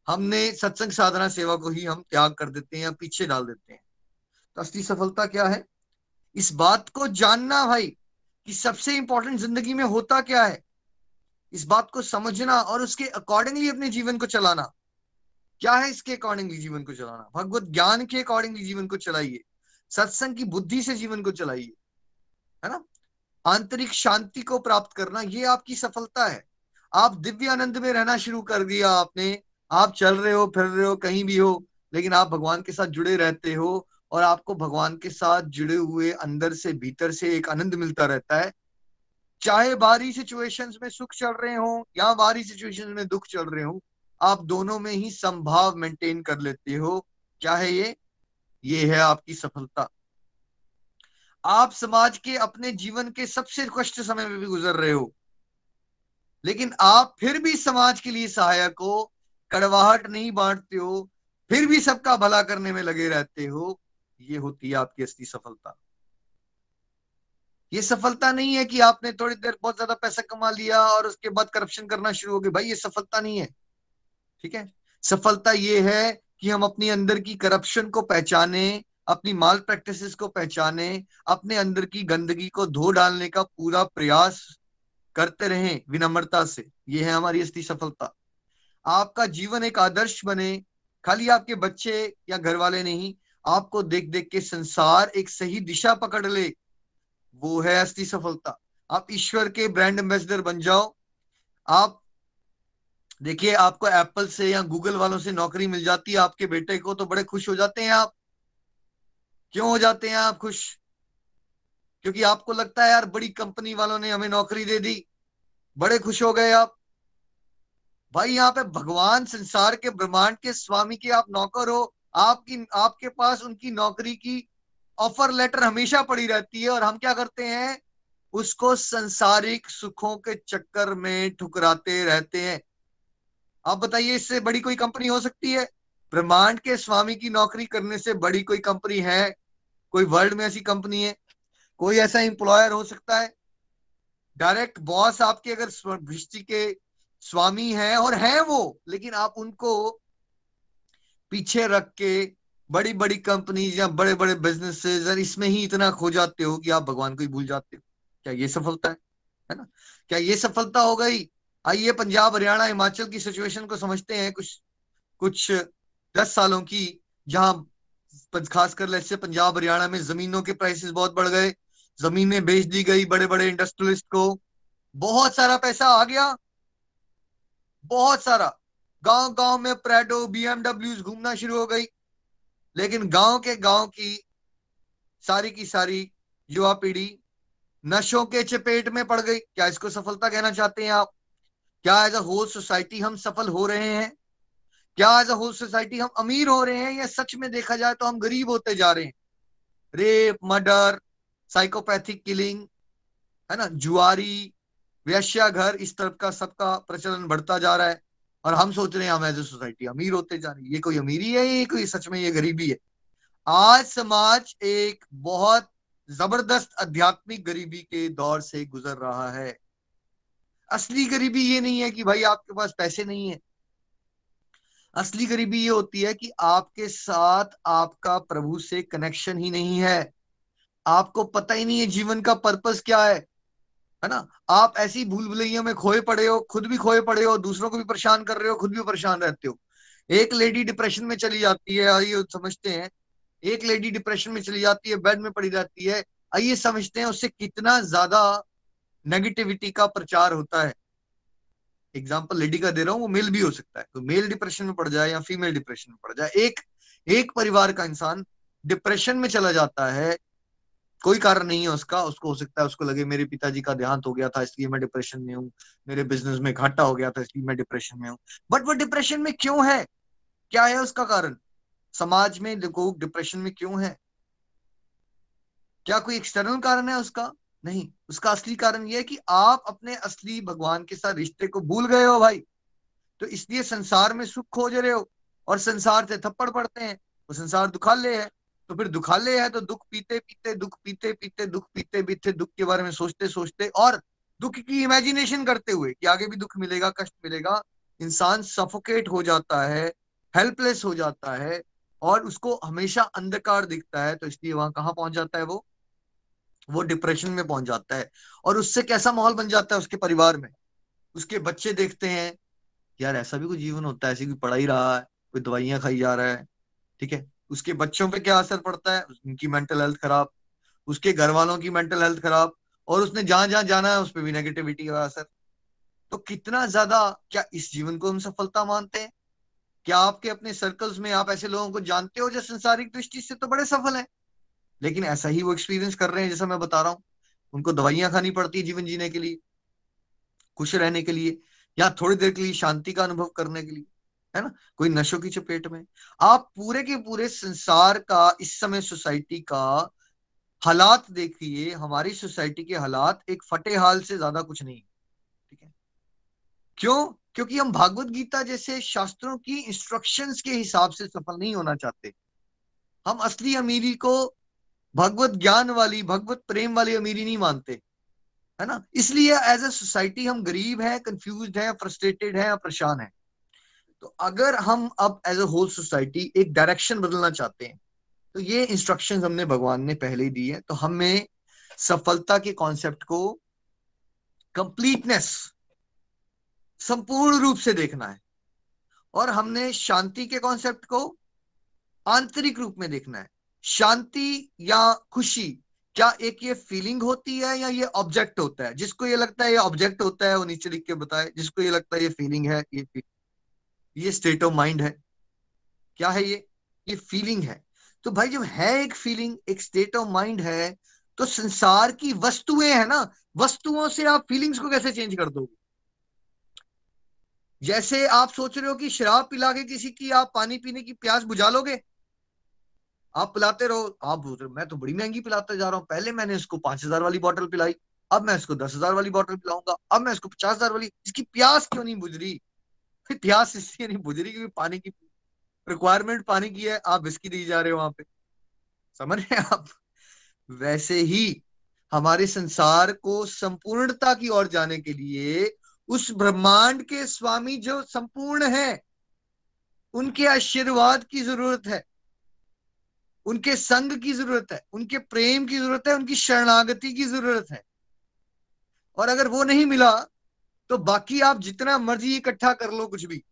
हमने सत्संग साधना सेवा को ही हम त्याग कर देते हैं या पीछे डाल देते हैं। तो असली सफलता क्या है? इस बात को जानना भाई कि सबसे इंपॉर्टेंट ज़िंदगी में होता क्या है। इस बात को समझना और उसके अकॉर्डिंगली अपने जीवन को चलाना। क्या है इसके अकॉर्डिंगली जीवन को चलाना? भगवत ज्ञान के अकॉर्डिंगली जीवन को चलाइए। सत्संग की बुद्धि से जीवन को चलाइए। है ना? आंतरिक शांति को प्राप्त करना, ये आपकी सफलता है। आप दिव्य आनंद में रहना शुरू कर दिया आपने। आप चल रहे हो, फिर रहे हो, कहीं भी हो, लेकिन आप भगवान के साथ जुड़े रहते हो। और आपको भगवान के साथ जुड़े हुए अंदर से, भीतर से एक आनंद मिलता रहता है। चाहे बाहरी सिचुएशंस में सुख चल रहे हो या बाहरी सिचुएशंस में दुख चल रहे हो, आप दोनों में ही संभाव मेंटेन कर लेते हो। क्या है ये ये है आपकी सफलता। आप समाज के अपने जीवन के सबसे कष्ट समय में भी गुजर रहे हो। लेकिन आप फिर भी समाज के लिए सहायक हो, कड़वाहट नहीं बांटते हो, फिर भी सबका भला करने में लगे रहते हो। ये होती है आपकी असली सफलता। ये सफलता नहीं है कि आपने थोड़ी देर बहुत ज़्यादा पैसा कमा लिया और उसके बाद करप्शन करना शुरू हो गया। भाई, ये सफलता नहीं है। ठीक है? सफलता ये है कि हम अपनी अंदर की करप्शन को पहचाने, अपनी माल प्रैक्टिसेस को पहचाने, अपने अंदर की गंदगी को धो डालने का पूरा प्रयास करते रहें विनम्रता से। ये है हमारी असली सफलता। आपका जीवन एक आदर्श बने। खाली आपके बच्चे या घर वाले नहीं आपको देख देख के संसार एक सही दिशा पकड़ ले, वो है असली सफलता। आप ईश्वर के ब्रांड एम्बेसडर बन जाओ। आप, देखिए, आपको एप्पल से या गूगल वालों से नौकरी मिल जाती है, आपके बेटे को तो बड़े खुश हो जाते हैं आप। क्यों हो जाते हैं आप खुश? क्योंकि आपको लगता है, यार, बड़ी कंपनी वालों ने हमें नौकरी दे दी। बड़े खुश हो गए आप। भाई, यहाँ पे भगवान संसार के ब्रह्मांड के स्वामी के आप नौकर हो। आपकी, आपके पास उनकी नौकरी की ऑफ़र लेटर हमेशा पड़ी रहती है और हम क्या करते हैं? उसको संसारिक सुखों के चक्कर में ठुकराते रहते हैं। आप बताइए, इससे बड़ी कोई कंपनी हो सकती है? ब्रह्मांड के स्वामी की नौकरी करने से बड़ी कोई कंपनी है? कोई वर्ल्ड में ऐसी कंपनी है? कोई ऐसा एम्प्लॉयर हो सकता है? डायरेक्ट बॉस आपके अगर दृष्टि के स्वामी है और है वो, लेकिन आप उनको पीछे रख के बड़ी बड़ी कंपनीज़ या बड़े बड़े बिजनेसेस और इसमें ही इतना खो जाते हो कि आप भगवान को ही भूल जाते हो। क्या ये सफलता है? है ना? क्या ये सफलता हो गई? आइए पंजाब, हरियाणा, हिमाचल की सिचुएशन को समझते हैं कुछ कुछ दस सालों की, जहाँ खासकर ऐसे पंजाब, हरियाणा में जमीनों के प्राइसेस बहुत बढ़ गए, जमीनें बेच दी गई बड़े बड़े इंडस्ट्रियलिस्ट को, बहुत सारा पैसा आ गया। बहुत सारा। गाँव गाँव में प्रेडो बीएमडब्ल्यू घूमना शुरू हो गई। लेकिन गाँव के गाँव की सारी की सारी युवा पीढ़ी नशों के चपेट में पड़ गई। क्या इसको सफलता कहना चाहते हैं आप? क्या एज अ होल सोसाइटी हम सफल हो रहे हैं? क्या एज अ होल सोसाइटी हम अमीर हो रहे हैं? या सच में देखा जाए तो हम गरीब होते जा रहे हैं। रेप, मर्डर साइकोपैथिक किलिंग है ना? जुआरी वैश्या घर, इस तरफ़ का सबका प्रचलन बढ़ता जा रहा है। और हम सोच रहे हैं, हम एज ए सोसाइटी अमीर होते जा रहे ये कोई अमीरी है, ये कोई सच में ये गरीबी है? आज समाज एक बहुत ज़बरदस्त आध्यात्मिक गरीबी के दौर से गुजर रहा है। असली गरीबी ये नहीं है कि भाई आपके पास पैसे नहीं है। असली गरीबी ये होती है कि आपके साथ आपका प्रभु से कनेक्शन ही नहीं है। आपको पता ही नहीं है जीवन का पर्पस क्या है। है ना? आप ऐसी भूल भुलैया में खोए पड़े हो, खुद भी खोए पड़े हो, दूसरों को भी परेशान कर रहे हो, खुद भी परेशान रहते हो। एक लेडी डिप्रेशन में चली जाती है, आइए समझते हैं। एक लेडी डिप्रेशन में चली जाती है, बेड में पड़ी रहती है। आइए समझते हैं उससे कितना ज़्यादा नेगेटिविटी का प्रचार होता है। एग्ज़ाम्पल लेडी का दे रहा हूँ, वो मेल भी हो सकता है। तो मेल डिप्रेशन में पड़ जाए या फीमेल डिप्रेशन में पड़ जाए। एक एक परिवार का इंसान डिप्रेशन में चला जाता है कोई कारण नहीं है उसका, उसको हो सकता है उसको लगे मेरे पिताजी का देहांत हो गया था, इसलिए मैं डिप्रेशन में हूँ, मेरे बिज़नेस में घाटा हो गया था, इसलिए मैं डिप्रेशन में हूँ। बट वो डिप्रेशन में क्यों है? क्या है उसका कारण? समाज में लोग डिप्रेशन में क्यों है? क्या कोई एक्सटर्नल कारण है उसका? नहीं, उसका असली कारण यह है कि आप अपने असली भगवान के साथ रिश्ते को भूल गए हो भाई। तो इसलिए संसार में सुख खोज रहे हो और संसार से थप्पड़ पड़ते हैं, वो संसार दुखाले है। तो फिर दुखाले है तो दुख पीते पीते, दुख पीते पीते, दुख पीते पीते, दुख के बारे में सोचते सोचते और दुख की इमेजिनेशन करते हुए कि आगे भी दुख मिलेगा, कष्ट मिलेगा, इंसान सफोकेट हो जाता है हेल्पलेस हो जाता है और उसको हमेशा अंधकार दिखता है तो इसलिए वहाँ कहाँ पहुँच जाता है वो? वो डिप्रेशन में पहुँच जाता है और उससे कैसा माहौल बन जाता है उसके परिवार में? उसके बच्चे देखते हैं, यार ऐसा भी कोई जीवन होता है, ऐसी कोई पढ़ाई रहा है, कोई दवाइयाँ खाई जा रहा है। ठीक है? उसके बच्चों पे क्या असर पड़ता है? उनकी मेंटल हेल्थ खराब, उसके घर वालों की मेंटल हेल्थ खराब, और उसने जहाँ जहाँ जाना है, उस पर भी नेगेटिविटी का असर। तो कितना ज़्यादा क्या इस जीवन को हम सफलता मानते हैं? क्या आपके अपने सर्कल्स में आप ऐसे लोगों को जानते हो जो संसारिक दृष्टि से तो बड़े सफल हैं? लेकिन ऐसा ही वो एक्सपीरियंस कर रहे हैं, जैसा मैं बता रहा हूँ। उनको दवाइयाँ खानी पड़ती है जीवन जीने के लिए, खुश रहने के लिए, या थोड़ी देर के लिए शांति का अनुभव करने के लिए। है ना, कोई नशों की चपेट में। आप पूरे के पूरे संसार का, इस समय सोसाइटी का हालात देखिए, हमारी सोसाइटी के हालात एक फटे हाल से ज़्यादा कुछ नहीं, ठीक है? क्यों? क्योंकि हम भागवत गीता जैसे शास्त्रों की इंस्ट्रक्शंस के हिसाब से सफल नहीं होना चाहते। हम असली अमीरी को भगवत ज्ञान वाली, भगवत प्रेम वाली अमीरी नहीं मानते, है ना? इसलिए एज ए सोसाइटी हम गरीब हैं कंफ्यूज हैं फ्रस्ट्रेटेड हैं, परेशान हैं। तो अगर हम अब एज ए होल सोसाइटी एक डायरेक्शन बदलना चाहते हैं तो ये इंस्ट्रक्शंस हमने भगवान ने पहले ही दी है तो हमें सफलता के कॉन्सेप्ट को कंप्लीटनेस संपूर्ण रूप से देखना है। और हमने शांति के कॉन्सेप्ट को आंतरिक रूप में देखना है। शांति या खुशी, क्या एक ये फीलिंग होती है या ये ऑब्जेक्ट होता है? जिसको ये लगता है ये ऑब्जेक्ट होता है, वो नीचे लिख के बताए। जिसको ये लगता है ये फीलिंग है, ये ये स्टेट ऑफ़ माइंड है। क्या है ये? ये फीलिंग है। तो भाई जब है एक फीलिंग एक स्टेट ऑफ़ माइंड है तो संसार की वस्तुएँ है ना, वस्तुओं से आप फीलिंग्स को कैसे चेंज कर दोगे? जैसे आप सोच रहे हो कि शराब पिला के किसी की आप पानी पीने की प्यास बुझा लोगे? आप पिलाते रहो। आप बोल रहे मैं तो बड़ी महँगी पिलाते जा रहा हूँ। पहले मैंने इसको पाँच हज़ार वाली बॉटल पिलाई, अब मैं इसको दस हज़ार वाली बॉटल पिलाऊँगा, अब मैं इसको पचास हज़ार वाली, इसकी प्यास क्यों नहीं बुझ रही? प्यास इसलिए नहीं, बुझ रही क्योंकि पानी की रिक्वायरमेंट पानी की है, आप बिस्की दी जा रहे हो वहाँ पे। समझ रहे आप? वैसे ही हमारे संसार को संपूर्णता की ओर जाने के लिए उस ब्रह्मांड के स्वामी जो संपूर्ण है, उनके आशीर्वाद की ज़रूरत है, उनके संग की ज़रूरत है, उनके प्रेम की ज़रूरत है, उनकी शरणागति की ज़रूरत है। और अगर वो नहीं मिला तो बाकी आप जितना मर्ज़ी इकट्ठा कर लो कुछ भी।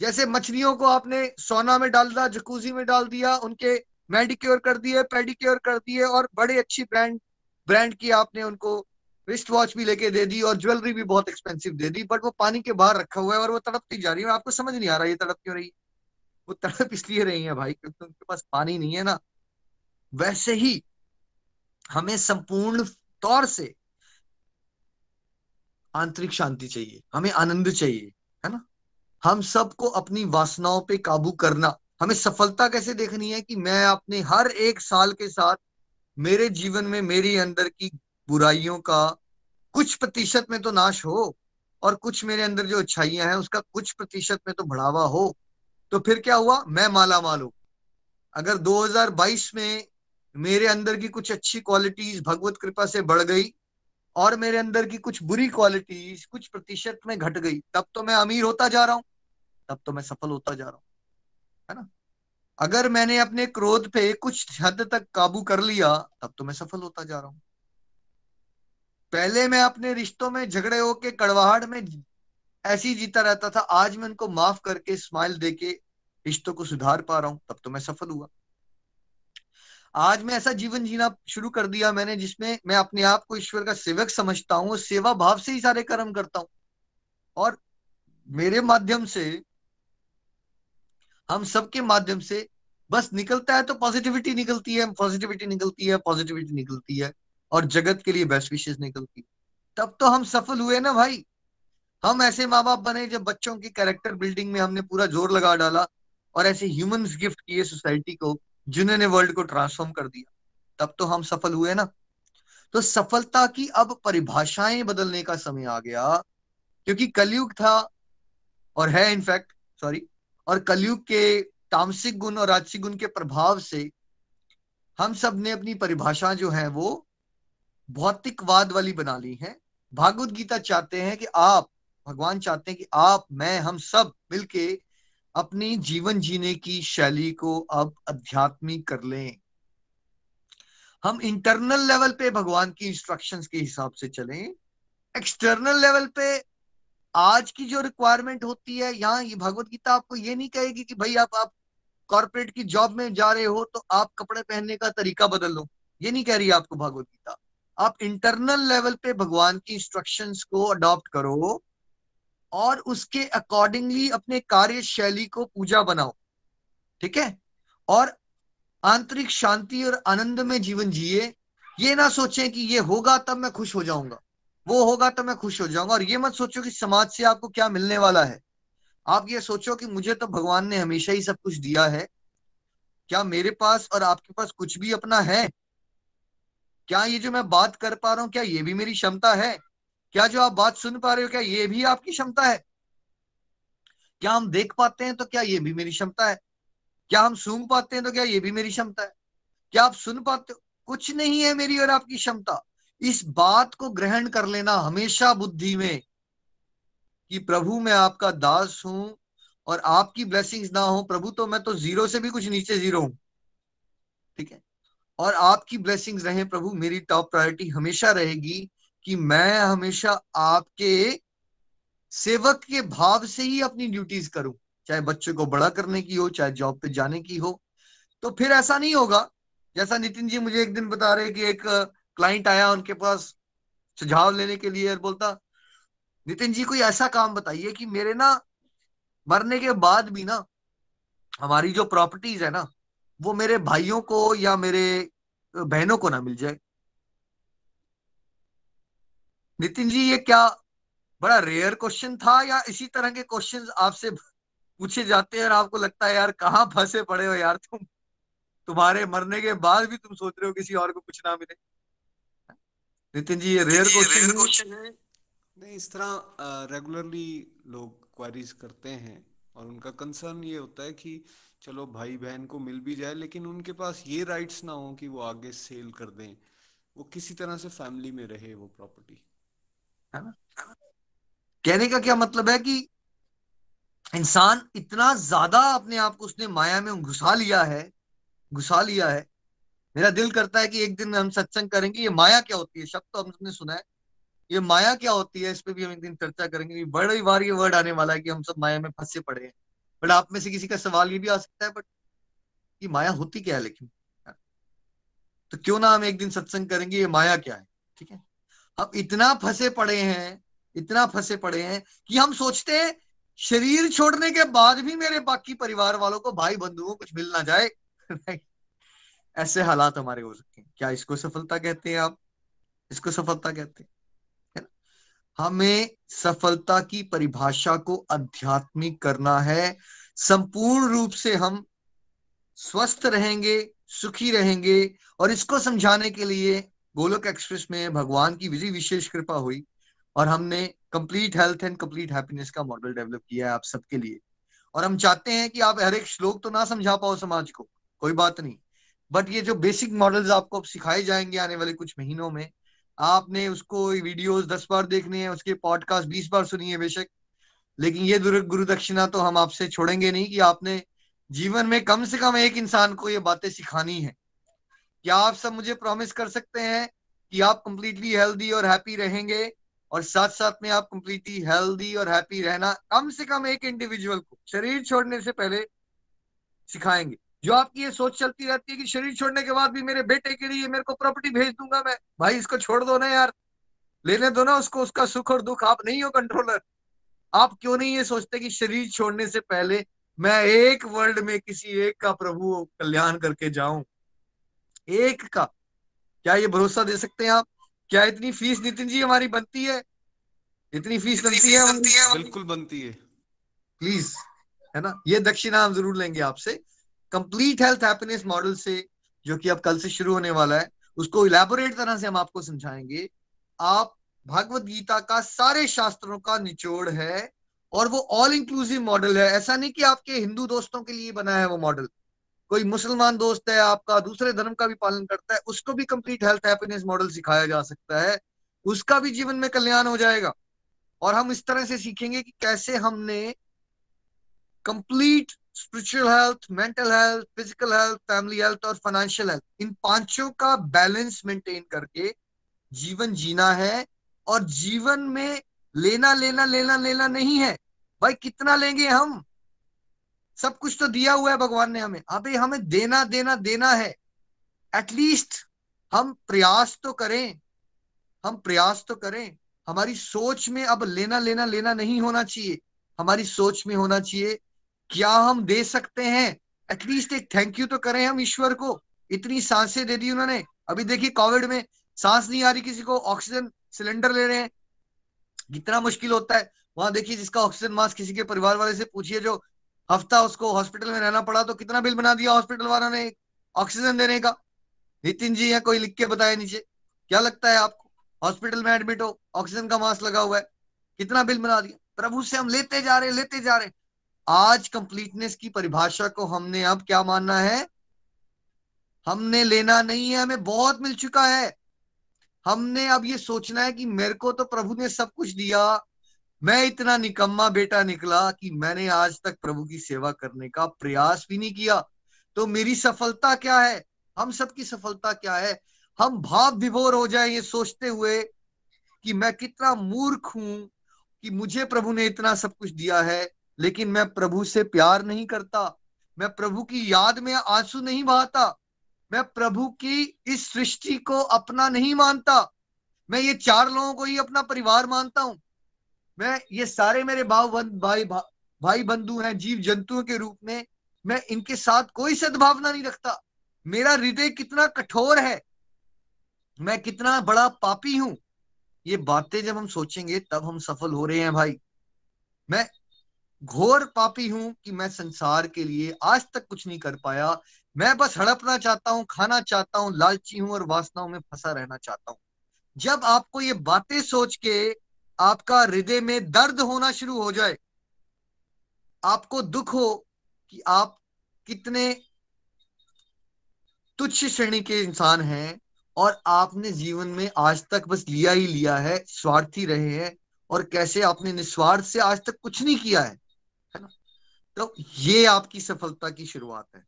जैसे मछलियों को आपने सोना में डाल दिया, जकूजी में डाल दिया, उनके मेडिक्योर कर दिए, पेडिक्योर कर दिए और बड़े अच्छी ब्रांड ब्रांड की आपने उनको रिस्ट वॉच भी लेके दे दी और ज्वेलरी भी बहुत एक्सपेंसिव दे दी बट वो पानी के बाहर रखा हुआ है और वो तड़पती जा रही है। आपको समझ नहीं आ रहा ये तड़प क्यों रही है? वो तड़प इसलिए रही है भाई क्योंकि उनके पास पानी नहीं है ना। वैसे ही हमें संपूर्ण तौर से आंतरिक शांति चाहिए, हमें आनंद चाहिए, है ना? हम सबको अपनी वासनाओं पे काबू करना। हमें सफलता कैसे देखनी है कि मैं अपने हर एक साल के साथ मेरे जीवन में मेरी अंदर की बुराइयों का कुछ प्रतिशत में तो नाश हो और कुछ मेरे अंदर जो अच्छाइयाँ हैं उसका कुछ प्रतिशत में तो बढ़ावा हो तो फिर क्या हुआ? मैं माला माल हूँ। अगर 2022 में मेरे अंदर की कुछ अच्छी क्वालिटीज भगवत कृपा से बढ़ गई और मेरे अंदर की कुछ बुरी क्वालिटीज कुछ प्रतिशत में घट गई, तब तो मैं अमीर होता जा रहा हूँ, तब तो मैं सफल होता जा रहा हूँ, है ना? अगर मैंने अपने क्रोध पे कुछ हद तक काबू कर लिया, तब तो मैं सफल होता जा रहा हूँ। पहले मैं अपने रिश्तों में झगड़े होके कड़वाहट में ऐसी जीता रहता था, आज मैं उनको माफ़ करके स्माइल देके रिश्तों को सुधार पा रहा हूँ, तब तो मैं सफल हुआ। आज मैं ऐसा जीवन जीना शुरू कर दिया मैंने, जिसमें मैं अपने आप को ईश्वर का सेवक समझता हूँ सेवा भाव से ही सारे कर्म करता हूँ। और मेरे माध्यम से, हम सबके माध्यम से बस निकलता है तो पॉजिटिविटी निकलती है पॉजिटिविटी निकलती है पॉजिटिविटी निकलती है और जगत के लिए बेस्ट विशेष निकलती है। तब तो हम सफल हुए ना भाई। हम ऐसे माँ बाप बने जब बच्चों की कैरेक्टर बिल्डिंग में हमने पूरा ज़ोर लगा डाला और ऐसे ह्यूमंस गिफ्ट किए सोसाइटी को। जिन्होंने वर्ल्ड को ट्रांसफॉर्म कर दिया, तब तो हम सफल हुए ना। तो सफलता की अब परिभाषाएँ बदलने का समय आ गया, क्योंकि कलयुग था और है इनफैक्ट सॉरी और कलयुग के तामसिक गुण और राजसिक गुण के प्रभाव से हम सबने अपनी परिभाषा जो है वो भौतिकवाद वाली बना ली है। भागवत गीता चाहते हैं कि आप, भगवान चाहते हैं कि आप, मैं, हम सब मिलके अपनी जीवन जीने की शैली को अब अध्यात्मिक कर लें। हम इंटरनल लेवल पे भगवान की इंस्ट्रक्शंस के हिसाब से चलें। एक्सटर्नल लेवल पे आज की जो रिक्वायरमेंट होती है, यहाँ ये भगवत गीता आपको ये नहीं कहेगी कि भाई आप आप कॉर्पोरेट की जॉब में जा रहे हो तो आप कपड़े पहनने का तरीका बदल लो ये नहीं कह रही आपको भगवत गीता। आप इंटरनल लेवल पे भगवान की इंस्ट्रक्शंस को अडॉप्ट करो। और उसके अकॉर्डिंगली अपने कार्य शैली को पूजा बनाओ। ठीक है? और आंतरिक शांति और आनंद में जीवन जिए। ये ना सोचें कि ये होगा तब मैं खुश हो जाऊँगा। वो होगा तब मैं खुश हो जाऊँगा। और ये मत सोचो कि समाज से आपको क्या मिलने वाला है। आप ये सोचो कि मुझे तो भगवान ने हमेशा ही सब कुछ दिया है। क्या मेरे पास और आपके पास कुछ भी अपना है? क्या ये जो मैं बात कर पा रहा हूँ, क्या ये भी मेरी क्षमता है? क्या जो आप बात सुन पा रहे हो, क्या ये भी आपकी क्षमता है? क्या हम देख पाते हैं तो क्या ये भी मेरी क्षमता है? क्या हम सूंघ पाते हैं तो क्या ये भी मेरी क्षमता है? क्या आप सुन पाते हो? कुछ नहीं है मेरी और आपकी क्षमता। इस बात को ग्रहण कर लेना हमेशा बुद्धि में कि प्रभु मैं आपका दास हूँ और आपकी ब्लेसिंग्स ना हो। प्रभु तो मैं तो ज़ीरो से भी कुछ नीचे ज़ीरो हूँ। ठीक है? और आपकी ब्लेसिंग्स रहे प्रभु, मेरी टॉप प्रायोरिटी हमेशा रहेगी। कि मैं हमेशा आपके सेवक के भाव से ही अपनी ड्यूटीज़ करूँ, चाहे बच्चे को बड़ा करने की हो, चाहे जॉब पे जाने की हो। तो फिर ऐसा नहीं होगा। जैसा नितिन जी मुझे एक दिन बता रहे कि एक क्लाइंट आया उनके पास सुझाव लेने के लिए और बोलता, नितिन जी, कोई ऐसा काम बताइए कि मेरे ना मरने के बाद भी ना हमारी जो प्रॉपर्टीज़ है ना, वो मेरे भाइयों को या मेरे बहनों को ना मिल जाए। नितिन जी ये क्या बड़ा रेयर क्वेश्चन था या इसी तरह के क्वेश्चन आपसे पूछे जाते हैं और आपको लगता है यार कहाँ फंसे पड़े हो यार तुम? तुम्हारे मरने के बाद भी तुम सोच रहे हो किसी और को कुछ ना मिले। नितिन जी ये रेयर क्वेश्चन है। नहीं इस तरह रेगुलरली लोग क्वेरीज करते हैं और उनका कंसर्न ये होता है कि चलो भाई बहन को मिल भी जाए लेकिन उनके पास ये राइट्स ना हो कि वो आगे सेल कर दें। वो किसी तरह से फैमिली में रहे वो प्रॉपर्टी है ना? कहने का क्या मतलब है कि इंसान इतना ज़्यादा अपने आप को उसने माया में घुसा लिया है, घुसा लिया है। मेरा दिल करता है कि एक दिन हम सत्संग करेंगे, ये माया क्या होती है? शब्द तो हमने सुना है। ये माया क्या होती है? इस पर भी हम एक दिन चर्चा करेंगे। बड़ी बार ये वर्ड आने वाला है कि हम सब माया में फंसे पड़े हैं। बट आप में से किसी का सवाल ये भी आ सकता है, बट ये माया होती क्या है लेकिन? तो क्यों ना हम एक दिन सत्संग करेंगे, ये माया क्या है? ठीक है? हम इतना फंसे पड़े हैं, इतना फंसे पड़े हैं कि हम सोचते हैं, शरीर छोड़ने के बाद भी मेरे बाकी परिवार वालों को भाई बंधुओं कुछ मिल ना जाए। ऐसे हालात हमारे हो सकते हैं। क्या इसको सफलता कहते हैं आप? इसको सफलता कहते हैं हमें सफलता की परिभाषा को आध्यात्मिक करना है। संपूर्ण रूप से हम स्वस्थ रहेंगे, सुखी रहेंगे और इसको समझाने के लिए गोलोक एक्सप्रेस में भगवान की विधि विशेष कृपा हुई और हमने complete health and complete happiness का मॉडल डेवलप किया है आप सबके लिए। और हम चाहते हैं कि आप हर एक श्लोक तो ना समझा पाओ समाज को, कोई बात नहीं। बट ये जो बेसिक मॉडल्स आपको सिखाए जाएँगे आने वाले कुछ महीनों में, आपने उसको वीडियोस दस बार देखने हैं, उसके पॉडकास्ट बीस बार सुनिए बेशक। लेकिन ये गुरु दक्षिणा तो हम आपसे छोड़ेंगे नहीं कि आपने जीवन में कम से कम एक इंसान को ये बातें सिखानी है। क्या आप सब मुझे प्रॉमिस कर सकते हैं कि आप कंप्लीटली हेल्दी और हैप्पी रहेंगे? और साथ साथ में आप कंप्लीटली हेल्दी और हैप्पी रहना कम से कम एक इंडिविजुअल को शरीर छोड़ने से पहले सिखाएँगे। जो आपकी ये सोच चलती रहती है कि शरीर छोड़ने के बाद भी मेरे बेटे के लिए मेरे को प्रॉपर्टी भेज दूँगा मैं, भाई इसको छोड़ दो ना यार। लेने दो ना उसको, उसका सुख और दुख। आप नहीं हो कंट्रोलर आप क्यों नहीं ये सोचते कि शरीर छोड़ने से पहले मैं एक वर्ल्ड में किसी एक का प्रभु कल्याण करके जाऊँ? एक का। क्या ये भरोसा दे सकते हैं आप? क्या इतनी फ़ीस नितिन जी हमारी बनती है? इतनी फ़ीस बनती है बिल्कुल बनती है। प्लीज़ है ना? ये दक्षिणा हम ज़रूर लेंगे आपसे। कंप्लीट हेल्थ हैप्पीनेस मॉडल से जो कि अब कल से शुरू होने वाला है उसको इलेबोरेट तरह से हम आपको समझाएँगे। आप भगवत गीता का सारे शास्त्रों का निचोड़ है और वो ऑल इंक्लूसिव मॉडल है। ऐसा नहीं कि आपके हिंदू दोस्तों के लिए बना है वो मॉडल कोई मुसलमान दोस्त है, आपका दूसरे धर्म का भी पालन करता है, उसको भी कंप्लीट हेल्थ हैप्पीनेस मॉडल सिखाया जा सकता है। उसका भी जीवन में कल्याण हो जाएगा। और हम इस तरह से सीखेंगे कि कैसे हमने complete spiritual health mental health physical health family health और फाइनेंशियल हेल्थ इन पाँचों का बैलेंस मेंटेन करके जीवन जीना है। और जीवन में लेना लेना लेना लेना नहीं है। भाई, कितना लेंगे हम? सब कुछ तो दिया हुआ है भगवान ने हमें। अभी हमें देना देना देना है। एटलीस्ट हम प्रयास तो करें। हम प्रयास तो करें। हमारी सोच में अब लेना लेना लेना नहीं होना चाहिए। हमारी सोच में होना चाहिए, क्या हम दे सकते हैं? एटलीस्ट एक थैंक यू तो करें हम ईश्वर को। इतनी साँसें दे दी उन्होंने। अभी देखिए कोविड में सांस नहीं आ रही किसी को ऑक्सीजन सिलेंडर ले रहे हैं। कितना मुश्किल होता है। वहाँ देखिए जिसका ऑक्सीजन मास्क किसी के परिवार वाले से पूछिए जो हफ़्ता उसको हॉस्पिटल में रहना पड़ा तो कितना बिल बना दिया हॉस्पिटल वालों ने? ऑक्सीजन देने का। नितिन जी या कोई लिख के बताए नीचे। क्या लगता है आपको? हॉस्पिटल में एडमिट हो ऑक्सीजन का मास्क लगा हुआ है। कितना बिल बना दिया? प्रभु से हम लेते जा रहे लेते जा रहे आज कंप्लीटनेस की परिभाषा को हमने अब क्या मानना है? हमने लेना नहीं है, हमें बहुत मिल चुका है। हमने अब ये सोचना है कि मेरे को तो प्रभु ने सब कुछ दिया। मैं इतना निकम्मा बेटा निकला कि मैंने आज तक प्रभु की सेवा करने का प्रयास भी नहीं किया। तो मेरी सफलता क्या है? हम सबकी सफलता क्या है? हम भाव विभोर हो जाए ये सोचते हुए कि मैं कितना मूर्ख हूँ कि मुझे प्रभु ने इतना सब कुछ दिया है, लेकिन मैं प्रभु से प्यार नहीं करता। मैं प्रभु की याद में आँसू नहीं बहाता। मैं प्रभु की इस सृष्टि को अपना नहीं मानता। मैं ये चार लोगों को ही अपना परिवार मानता हूँ। मैं ये सारे मेरे भाव भाई भा, भाई बंधु हैं जीव जंतुओं के रूप में मैं इनके साथ कोई सद्भावना नहीं रखता। मेरा हृदय कितना कठोर है मैं कितना बड़ा पापी हूँ। ये बातें जब हम सोचेंगे तब हम सफल हो रहे हैं भाई। मैं घोर पापी हूँ कि मैं संसार के लिए आज तक कुछ नहीं कर पाया। मैं बस हड़पना चाहता हूँ खाना चाहता हूँ लालची हूँ और वासनाओं में फंसा रहना चाहता हूँ। जब आपको ये बातें सोच के आपका हृदय में दर्द होना शुरू हो जाए, आपको दुख हो कि आप कितने तुच्छ श्रेणी के इंसान हैं और आपने जीवन में आज तक बस लिया ही लिया है, स्वार्थी रहे हैं और कैसे आपने निस्वार्थ से आज तक कुछ नहीं किया है है ना? तो ये आपकी सफलता की शुरुआत है।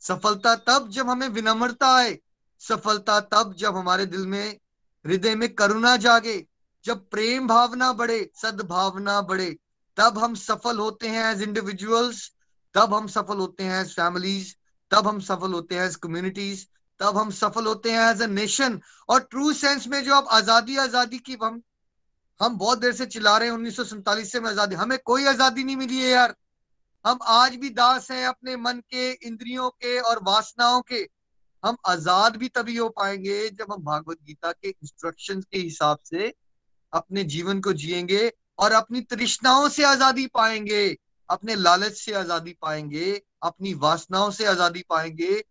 सफलता तब जब हमें विनम्रता आए, सफलता तब जब हमारे दिल में, हृदय में करुणा जागे जब प्रेम भावना बढ़े, सद्भावना बढ़े, तब हम सफल होते हैं एज इंडिविजुअल्स तब हम सफल होते हैं एज फैमिलीज़ तब हम सफल होते हैं एज कम्युनिटीज तब हम सफल होते हैं एज अ नेशन और ट्रू सेंस में जो अब आज़ादी आज़ादी की हम हम बहुत देर से चिल्ला रहे हैं, उन्नीस से में आज़ादी, हमें कोई आज़ादी नहीं मिली है यार. हम आज भी दास हैं अपने मन के, इंद्रियों के और वासनाओं के. हम आज़ाद भी तभी हो पाएँगे जब हम भागवत गीता के इंस्ट्रक्शंस के हिसाब से अपने जीवन को जिएँगे और अपनी तृष्णाओं से आज़ादी पाएँगे, अपने लालच से आज़ादी पाएँगे, अपनी वासनाओं से आज़ादी पाएँगे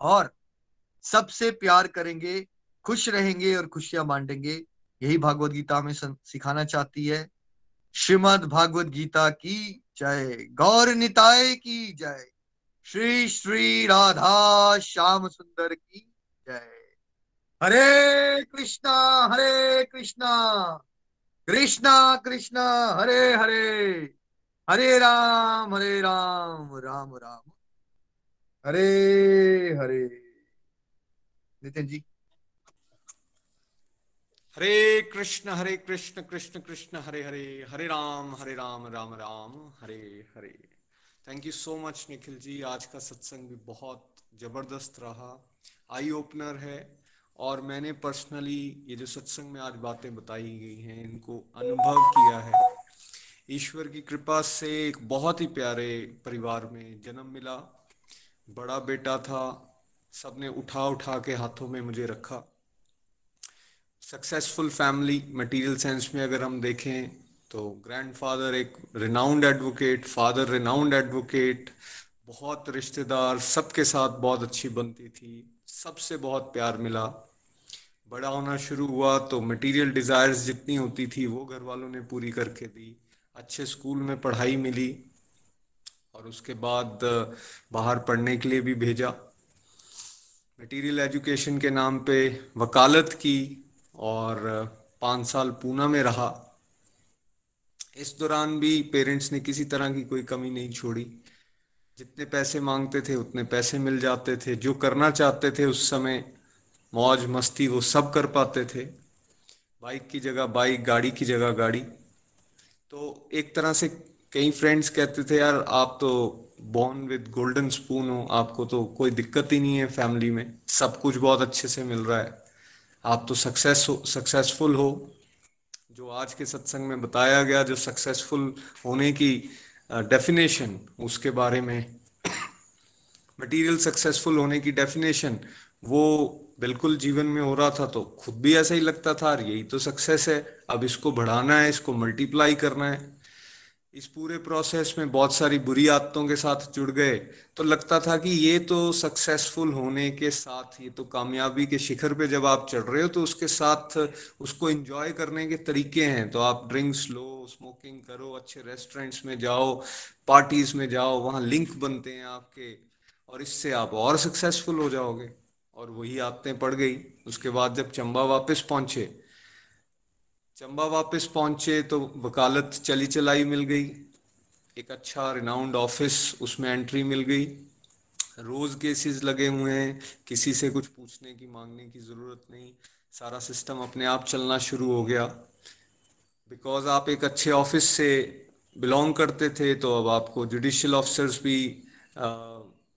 और सबसे प्यार करेंगे, खुश रहेंगे और खुशियाँ बांटेंगे। यही भागवत गीता हमें सिखाना चाहती है। श्रीमद भागवत गीता की जय। गौर निताय की जय। श्री श्री राधा श्याम सुंदर की जय। Hare Krishna Hare Krishna. Krishna Krishna, Hare Hare. Hare Ram Hare Ram Ram Ram. Hare Hare. Nitin ji. Hare Krishna Hare Krishna Krishna Krishna, Hare Hare. Hare Ram Hare Ram Ram Ram. Hare Hare. Thank you so much Nikhil ji. आज का सत्संग भी बहुत ज़बरदस्त रहा। Eye opener है। और मैंने पर्सनली ये जो सत्संग में आज बातें बताई गई हैं, इनको अनुभव किया है। ईश्वर की कृपा से एक बहुत ही प्यारे परिवार में जन्म मिला। बड़ा बेटा था, सबने उठा उठा के हाथों में मुझे रखा। सक्सेसफुल फैमिली मटेरियल सेंस में अगर हम देखें तो ग्रैंडफादर एक renowned advocate father renowned advocate बहुत रिश्तेदार, सबके साथ बहुत अच्छी बनती थी, सबसे बहुत प्यार मिला। बड़ा होना शुरू हुआ तो मटेरियल डिजायर्स जितनी होती थी, वो घर वालों ने पूरी करके दी। अच्छे स्कूल में पढ़ाई मिली और उसके बाद बाहर पढ़ने के लिए भी भेजा। मटेरियल एजुकेशन के नाम पे वकालत की और पाँच साल पूना में रहा। इस दौरान भी पेरेंट्स ने किसी तरह की कोई कमी नहीं छोड़ी। जितने पैसे मांगते थे, उतने पैसे मिल जाते थे। जो करना चाहते थे उस समय मौज मस्ती वो सब कर पाते थे। बाइक की जगह बाइक, गाड़ी की जगह गाड़ी। तो एक तरह से कई फ्रेंड्स कहते थे, यार, आप तो बॉर्न विद गोल्डन स्पून हो, आपको तो कोई दिक्कत ही नहीं है फैमिली में। सब कुछ बहुत अच्छे से मिल रहा है। आप तो सक्सेस हो सक्सेसफुल हो। जो आज के सत्संग में बताया गया, जो सक्सेसफुल होने की डेफिनेशन उसके बारे में [clears throat] मटेरियल सक्सेसफुल होने की डेफिनेशन वो बिल्कुल जीवन में हो रहा था तो खुद भी ऐसा ही लगता था यही तो सक्सेस है। अब इसको बढ़ाना है, इसको मल्टीप्लाई करना है। इस पूरे प्रोसेस में बहुत सारी बुरी आदतों के साथ जुड़ गए। तो लगता था कि ये तो सक्सेसफुल होने के साथ, ये तो कामयाबी के शिखर पे जब आप चढ़ रहे हो तो उसके साथ उसको एंजॉय करने के तरीके हैं। तो आप ड्रिंक्स लो स्मोकिंग करो, अच्छे रेस्टोरेंट्स में जाओ पार्टीज़ में जाओ, वहाँ लिंक बनते हैं आपके, और इससे आप और सक्सेसफुल हो जाओगे। और वही आदतें पड़ गई। उसके बाद जब चंबा वापस पहुँचे, चंबा वापस पहुँचे तो वकालत चली चलाई मिल गई। एक अच्छा रिनाउंड ऑफ़िस उसमें एंट्री मिल गई। रोज केसेस लगे हुए हैं, किसी से कुछ पूछने की, मांगने की ज़रूरत नहीं। सारा सिस्टम अपने आप चलना शुरू हो गया। बिकॉज़ आप एक अच्छे ऑफ़िस से बिलोंग करते थे तो अब आपको जुडिशियल ऑफिसर्स भी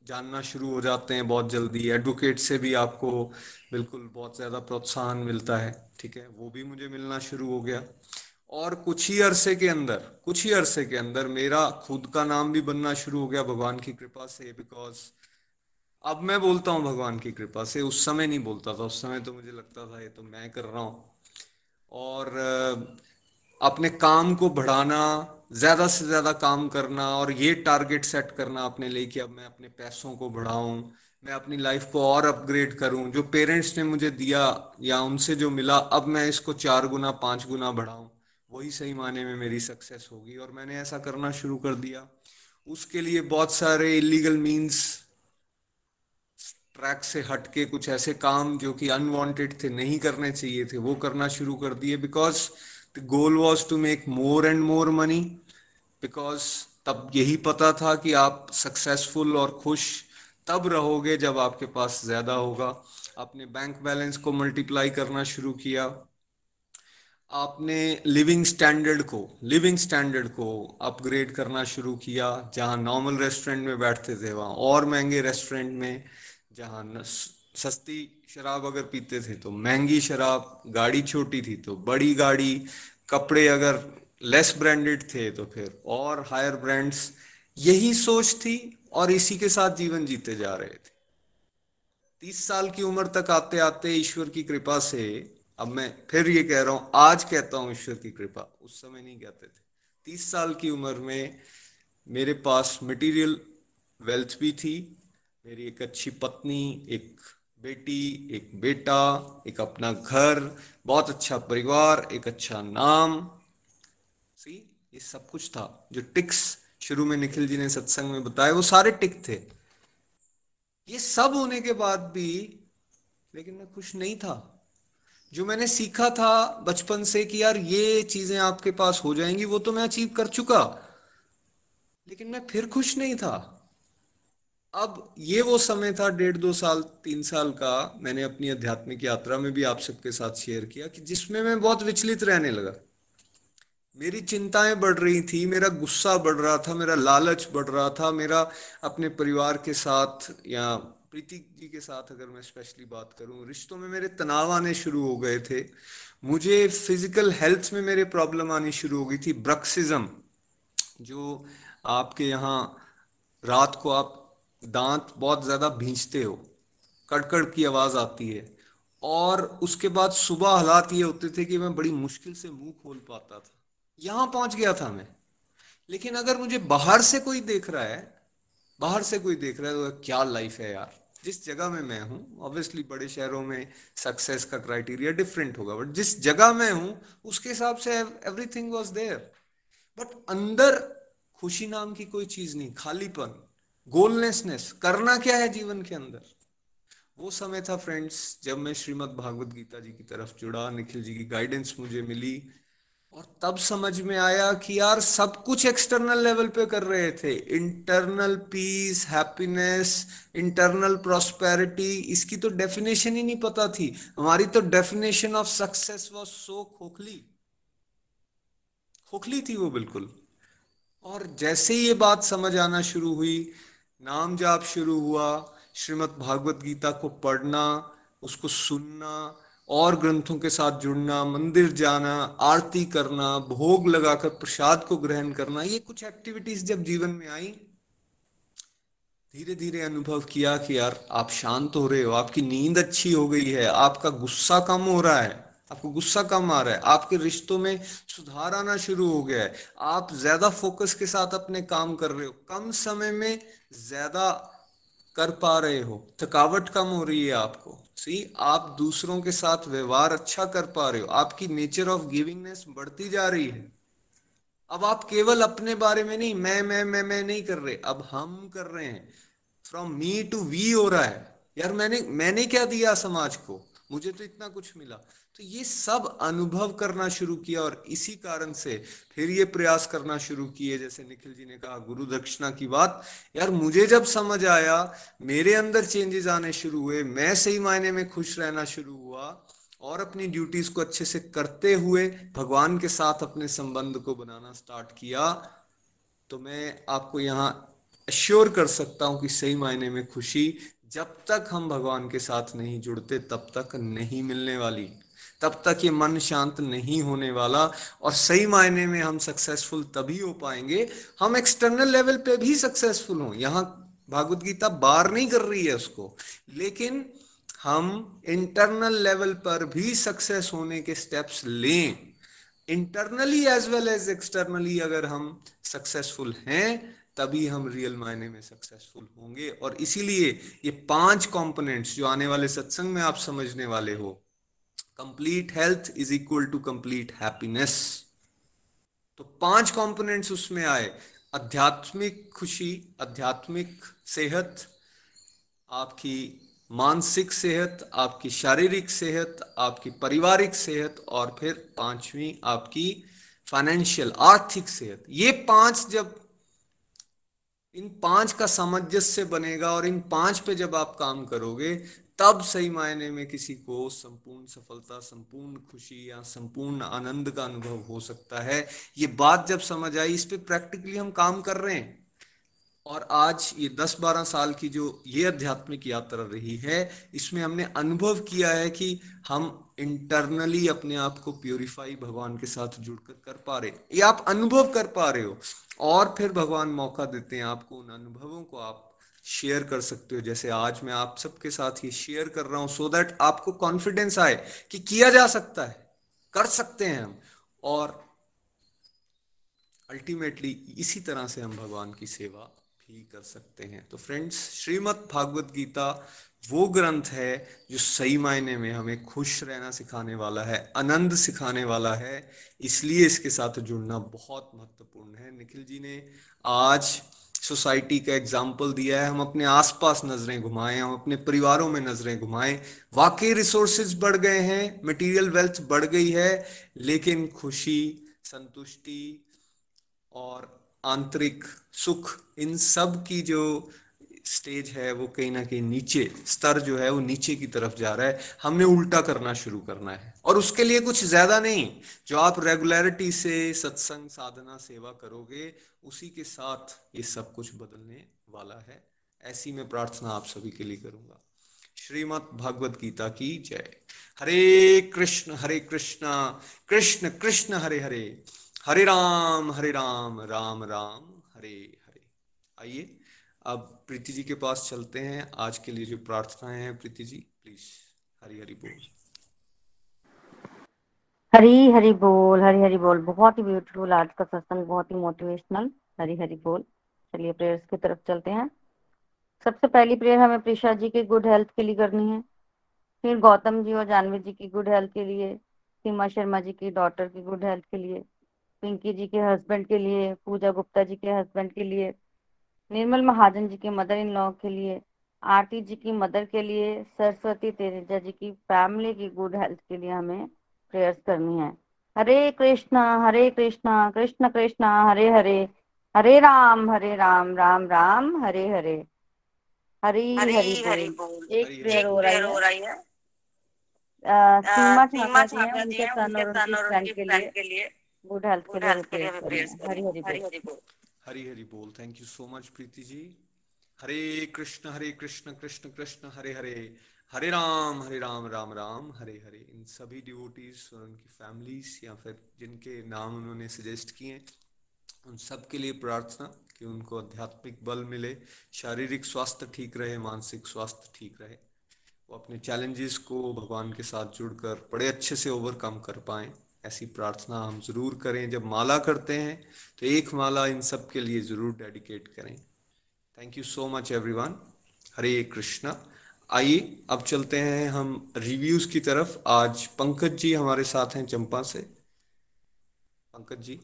जानना शुरू हो जाते हैं बहुत जल्दी। एडवोकेट से भी आपको बिल्कुल बहुत ज़्यादा प्रोत्साहन मिलता है, ठीक है? वो भी मुझे मिलना शुरू हो गया। और कुछ ही अरसे के अंदर, कुछ ही अरसे के अंदर मेरा खुद का नाम भी बनना शुरू हो गया भगवान की कृपा से बिकॉज़ अब मैं बोलता हूँ भगवान की कृपा से, उस समय नहीं बोलता था। उस समय तो मुझे लगता था, ये तो मैं कर रहा हूँ। और अपने काम को बढ़ाना ज़्यादा से ज़्यादा काम करना और ये टारगेट सेट करना अपने लिए कि अब मैं अपने पैसों को बढ़ाऊं, मैं अपनी लाइफ को और अपग्रेड करूँ। जो पेरेंट्स ने मुझे दिया या उनसे जो मिला, अब मैं इसको चार गुना, पाँच गुना बढ़ाऊं, वही सही माने में मेरी सक्सेस होगी। और मैंने ऐसा करना शुरू कर दिया। उसके लिए बहुत सारे इलीगल मीन्स ट्रैक से हटके कुछ ऐसे काम जो कि अनवांटेड थे, नहीं करने चाहिए थे, वो करना शुरू कर दिए। Because the goal was to make more and more money because तब यही पता था कि आप सक्सेसफुल और खुश तब रहोगे जब आपके पास ज़्यादा होगा। आपने बैंक बैलेंस को मल्टीप्लाई करना शुरू किया। आपने लिविंग स्टैंडर्ड को लिविंग स्टैंडर्ड को अपग्रेड करना शुरू किया, जहाँ नॉर्मल रेस्टोरेंट में बैठते थे, वहाँ और महँगे रेस्टोरेंट में, जहाँ सस्ती शराब अगर पीते थे तो महँगी शराब, गाड़ी छोटी थी तो बड़ी गाड़ी, कपड़े अगर लेस ब्रांडेड थे तो फिर और हायर ब्रांड्स यही सोच थी और इसी के साथ जीवन जीते जा रहे थे। तीस साल की उम्र तक आते आते ईश्वर की कृपा से, अब मैं फिर ये कह रहा हूँ, आज कहता हूँ ईश्वर की कृपा, उस समय नहीं कहते थे। तीस साल की उम्र में मेरे पास मटेरियल वेल्थ भी थी, मेरी एक अच्छी पत्नी, एक बेटी, एक बेटा, एक अपना घर, बहुत अच्छा परिवार, एक अच्छा नाम। सी ये सब कुछ था। जो टिक्स शुरू में निखिल जी ने सत्संग में बताया, वो सारे टिक थे। ये सब होने के बाद भी, लेकिन मैं खुश नहीं था। जो मैंने सीखा था बचपन से कि यार ये चीज़ें आपके पास हो जाएँगी, वो तो मैं अचीव कर चुका। लेकिन मैं फिर खुश नहीं था। अब ये वो समय था, डेढ़ दो साल, तीन साल का, मैंने अपनी आध्यात्मिक यात्रा में भी आप सबके साथ शेयर किया कि जिसमें मैं बहुत विचलित रहने लगा। मेरी चिंताएँ बढ़ रही थी, मेरा गुस्सा बढ़ रहा था, मेरा लालच बढ़ रहा था, मेरा अपने परिवार के साथ या प्रीति जी के साथ अगर मैं स्पेशली बात करूँ, रिश्तों में मेरे तनाव आने शुरू हो गए थे। मुझे फ़िज़िकल हेल्थ में मेरे प्रॉब्लम आनी शुरू हो गई थी। ब्रक्सिज्म जो आपके यहाँ रात को आप दांत बहुत ज़्यादा भींचते हो, कड़कड़ की आवाज़ आती है, और उसके बाद सुबह हालात ये होते थे कि मैं बड़ी मुश्किल से मुँह खोल पाता था। यहाँ पहुँच गया था मैं। लेकिन अगर मुझे बाहर से कोई देख रहा है, बाहर से कोई देख रहा है तो क्या लाइफ है यार? जिस जगह में मैं हूँ ऑब्वियसली बड़े शहरों में सक्सेस का क्राइटेरिया डिफरेंट होगा बट जिस जगह में हूँ, उसके हिसाब से एवरीथिंग वाज देयर बट अंदर खुशी नाम की कोई चीज़ नहीं, खालीपन। गोलनेसनेस करना क्या है जीवन के अंदर? वो समय था फ्रेंड्स जब मैं श्रीमद भागवत गीता जी की तरफ़ जुड़ा, निखिल जी की गाइडेंस मुझे मिली और तब समझ में आया कि यार सब कुछ एक्सटर्नल लेवल पे कर रहे थे। Internal peace happiness internal prosperity इसकी तो डेफिनेशन ही नहीं पता थी। हमारी तो definition of success was so खोखली। खोखली थी वो बिल्कुल। और जैसे ही ये बात समझ आना शुरू हुई नाम जाप शुरू हुआ, श्रीमद् भागवत गीता को पढ़ना, उसको सुनना, और ग्रंथों के साथ जुड़ना, मंदिर जाना, आरती करना, भोग लगाकर प्रसाद को ग्रहण करना, ये कुछ एक्टिविटीज़ जब जीवन में आई धीरे धीरे अनुभव किया कि यार, आप शांत हो रहे हो, आपकी नींद अच्छी हो गई है, आपका गुस्सा कम हो रहा है। आपको गुस्सा कम आ रहा है, आपके रिश्तों में सुधार आना शुरू हो गया है। आप ज़्यादा फोकस के साथ अपने काम कर रहे हो, कम समय में ज़्यादा कर पा रहे हो, थकावट कम हो रही है आपको। सी, आप दूसरों के साथ व्यवहार अच्छा कर पा रहे हो, आपकी नेचर ऑफ़ गिविंगनेस बढ़ती जा रही है। अब आप केवल अपने बारे में नहीं, मैं मैं मैं मैं नहीं कर रहे, अब हम कर रहे हैं। फ्रॉम मी टू वी हो रहा है। यार मैंने मैंने क्या दिया समाज को? मुझे तो इतना कुछ मिला। तो ये सब अनुभव करना शुरू किया और इसी कारण से फिर ये प्रयास करना शुरू किए। जैसे निखिल जी ने कहा, गुरु दक्षिणा की बात। यार, मुझे जब समझ आया, मेरे अंदर चेंजेस आने शुरू हुए, मैं सही मायने में खुश रहना शुरू हुआ और अपनी ड्यूटीज़ को अच्छे से करते हुए भगवान के साथ अपने संबंध को बनाना स्टार्ट किया तो मैं आपको यहाँ अश्योर कर सकता हूँ कि सही मायने में खुशी जब तक हम भगवान के साथ नहीं जुड़ते, तब तक नहीं मिलने वाली। तब तक ये मन शांत नहीं होने वाला और सही मायने में हम सक्सेसफुल तभी हो पाएँगे। हम एक्सटर्नल लेवल पे भी सक्सेसफुल हों। यहाँ भागवत गीता बार नहीं कर रही है उसको। लेकिन हम इंटरनल लेवल पर भी सक्सेस होने के स्टेप्स लें। Internally as well as externally अगर हम सक्सेसफुल हैं, तभी हम रियल मायने में सक्सेसफुल होंगे। और इसीलिए ये पाँच कंपोनेंट्स जो आने वाले सत्संग में आप समझने वाले हो complete health is equal to complete happiness तो पाँच कंपोनेंट्स उसमें आए। आध्यात्मिक खुशी, आध्यात्मिक सेहत, आपकी मानसिक सेहत, आपकी शारीरिक सेहत, आपकी पारिवारिक सेहत, और फिर पांचवी आपकी फाइनेंशियल आर्थिक सेहत। ये पाँच जब, इन पाँच का सामंजस्य बनेगा और इन पाँच पे जब आप काम करोगे तब सही मायने में किसी को संपूर्ण सफलता, संपूर्ण खुशी या संपूर्ण आनंद का अनुभव हो सकता है। ये बात जब समझ आई, इस पे प्रैक्टिकली हम काम कर रहे हैं। और आज ये 10-12 साल की जो ये आध्यात्मिक यात्रा रही है, इसमें हमने अनुभव किया है कि हम इंटरनली अपने आप को प्योरीफाई भगवान के साथ जुड़कर कर पा रहे ये आप अनुभव कर पा रहे हो। और फिर भगवान मौका देते हैं आपको, उन अनुभवों को आप शेयर कर सकते हो। जैसे आज मैं आप सबके साथ ये शेयर कर रहा हूँ सो दैट आपको कॉन्फिडेंस आए कि किया जा सकता है, कर सकते हैं हम। और अल्टीमेटली इसी तरह से हम भगवान की सेवा भी कर सकते हैं। तो फ्रेंड्स श्रीमद् भागवत गीता वो ग्रंथ है जो सही मायने में हमें खुश रहना सिखाने वाला है, आनंद सिखाने वाला है। इसलिए इसके साथ जुड़ना बहुत महत्वपूर्ण है। निखिल जी ने आज सोसाइटी का एग्ज़ाम्पल दिया है, हम अपने आसपास नज़रें घुमाएँ, हम अपने परिवारों में नज़रें घुमाएँ। वाकई रिसोर्सेज बढ़ गए हैं मटेरियल वेल्थ बढ़ गई है, लेकिन खुशी, संतुष्टि और आंतरिक सुख इन सब की जो स्टेज है, वो कहीं ना कहीं नीचे, स्तर जो है वो नीचे की तरफ़ जा रहा है। हमने उल्टा करना शुरू करना है। और उसके लिए कुछ ज़्यादा नहीं। जो आप रेगुलरिटी से, सत्संग, साधना, सेवा करोगे, उसी के साथ ये सब कुछ बदलने वाला है। ऐसी मैं प्रार्थना आप सभी के लिए करूँगा। श्रीमद भगवत गीता की जय। हरे कृष्ण हरे कृष्ण कृष्ण कृष्ण, हरे हरे। हरे राम हरे राम राम राम, हरे हरे। आइए। अब प्रीति जी के पास चलते हैं। आज के लिए जो प्रार्थनाएँ हैं, प्रीति जी प्लीज़ हरी हरी बोल। हरी हरी बोल, हरी हरी बोल। बहुत ही ब्यूटीफुल आज का सत्संग बहुत ही मोटिवेशनल हरी हरी बोल। चलिए प्रेयर्स की तरफ़ चलते हैं। सबसे पहली प्रेयर हमें प्रिशा जी की गुड हेल्थ के लिए करनी है। फिर गौतम जी और जानवी जी की गुड हेल्थ के लिए, सीमा शर्मा जी की डॉटर की गुड हेल्थ के लिए, पिंकी जी के हस्बैंड के लिए, पूजा गुप्ता जी के हस्बैंड के लिए निर्मल महाजन जी के मदर इन लॉ के लिए आरती जी की मदर के लिए सरस्वती तेजा जी की फैमिली की गुड हेल्थ के लिए हमें प्रेयर्स करनी है। हरे कृष्णा हरे कृष्णा कृष्ण कृष्णा हरे हरे हरे राम हरे राम राम राम हरे हरे। हरी हरी हरी एक प्रेयर हो रही है सीमा हैं उनके सन और उनकी फ्रेंड के लिए गुड हेल्थ के लिए प्रेयर्स हरी हरी बोल। हरी हरी बोल। Thank you so much Preeti ji. Hare Krishna Hare Krishna Krishna Krishna, Hare Hare. Hare Ram Hare Ram Ram Ram, Hare Hare. इन सभी डिवोटीज और उनकी फैमिलीज़ या फिर जिनके नाम उन्होंने सजेस्ट किए, उन सब के लिए प्रार्थना कि उनको आध्यात्मिक बल मिले, शारीरिक स्वास्थ्य ठीक रहे, मानसिक स्वास्थ्य ठीक रहे। वो अपने चैलेंजेस को भगवान के साथ जुड़कर बड़े अच्छे से ओवरकम कर पाएँ। ऐसी प्रार्थना हम ज़रूर करें। जब माला करते हैं तो एक माला इन सब के लिए ज़रूर डेडिकेट करें। Thank you so much everyone Hare Krishna. आइए, अब चलते हैं हम रिव्यूज़ की तरफ़। आज पंकज जी हमारे साथ हैं चंपा से। पंकज जी।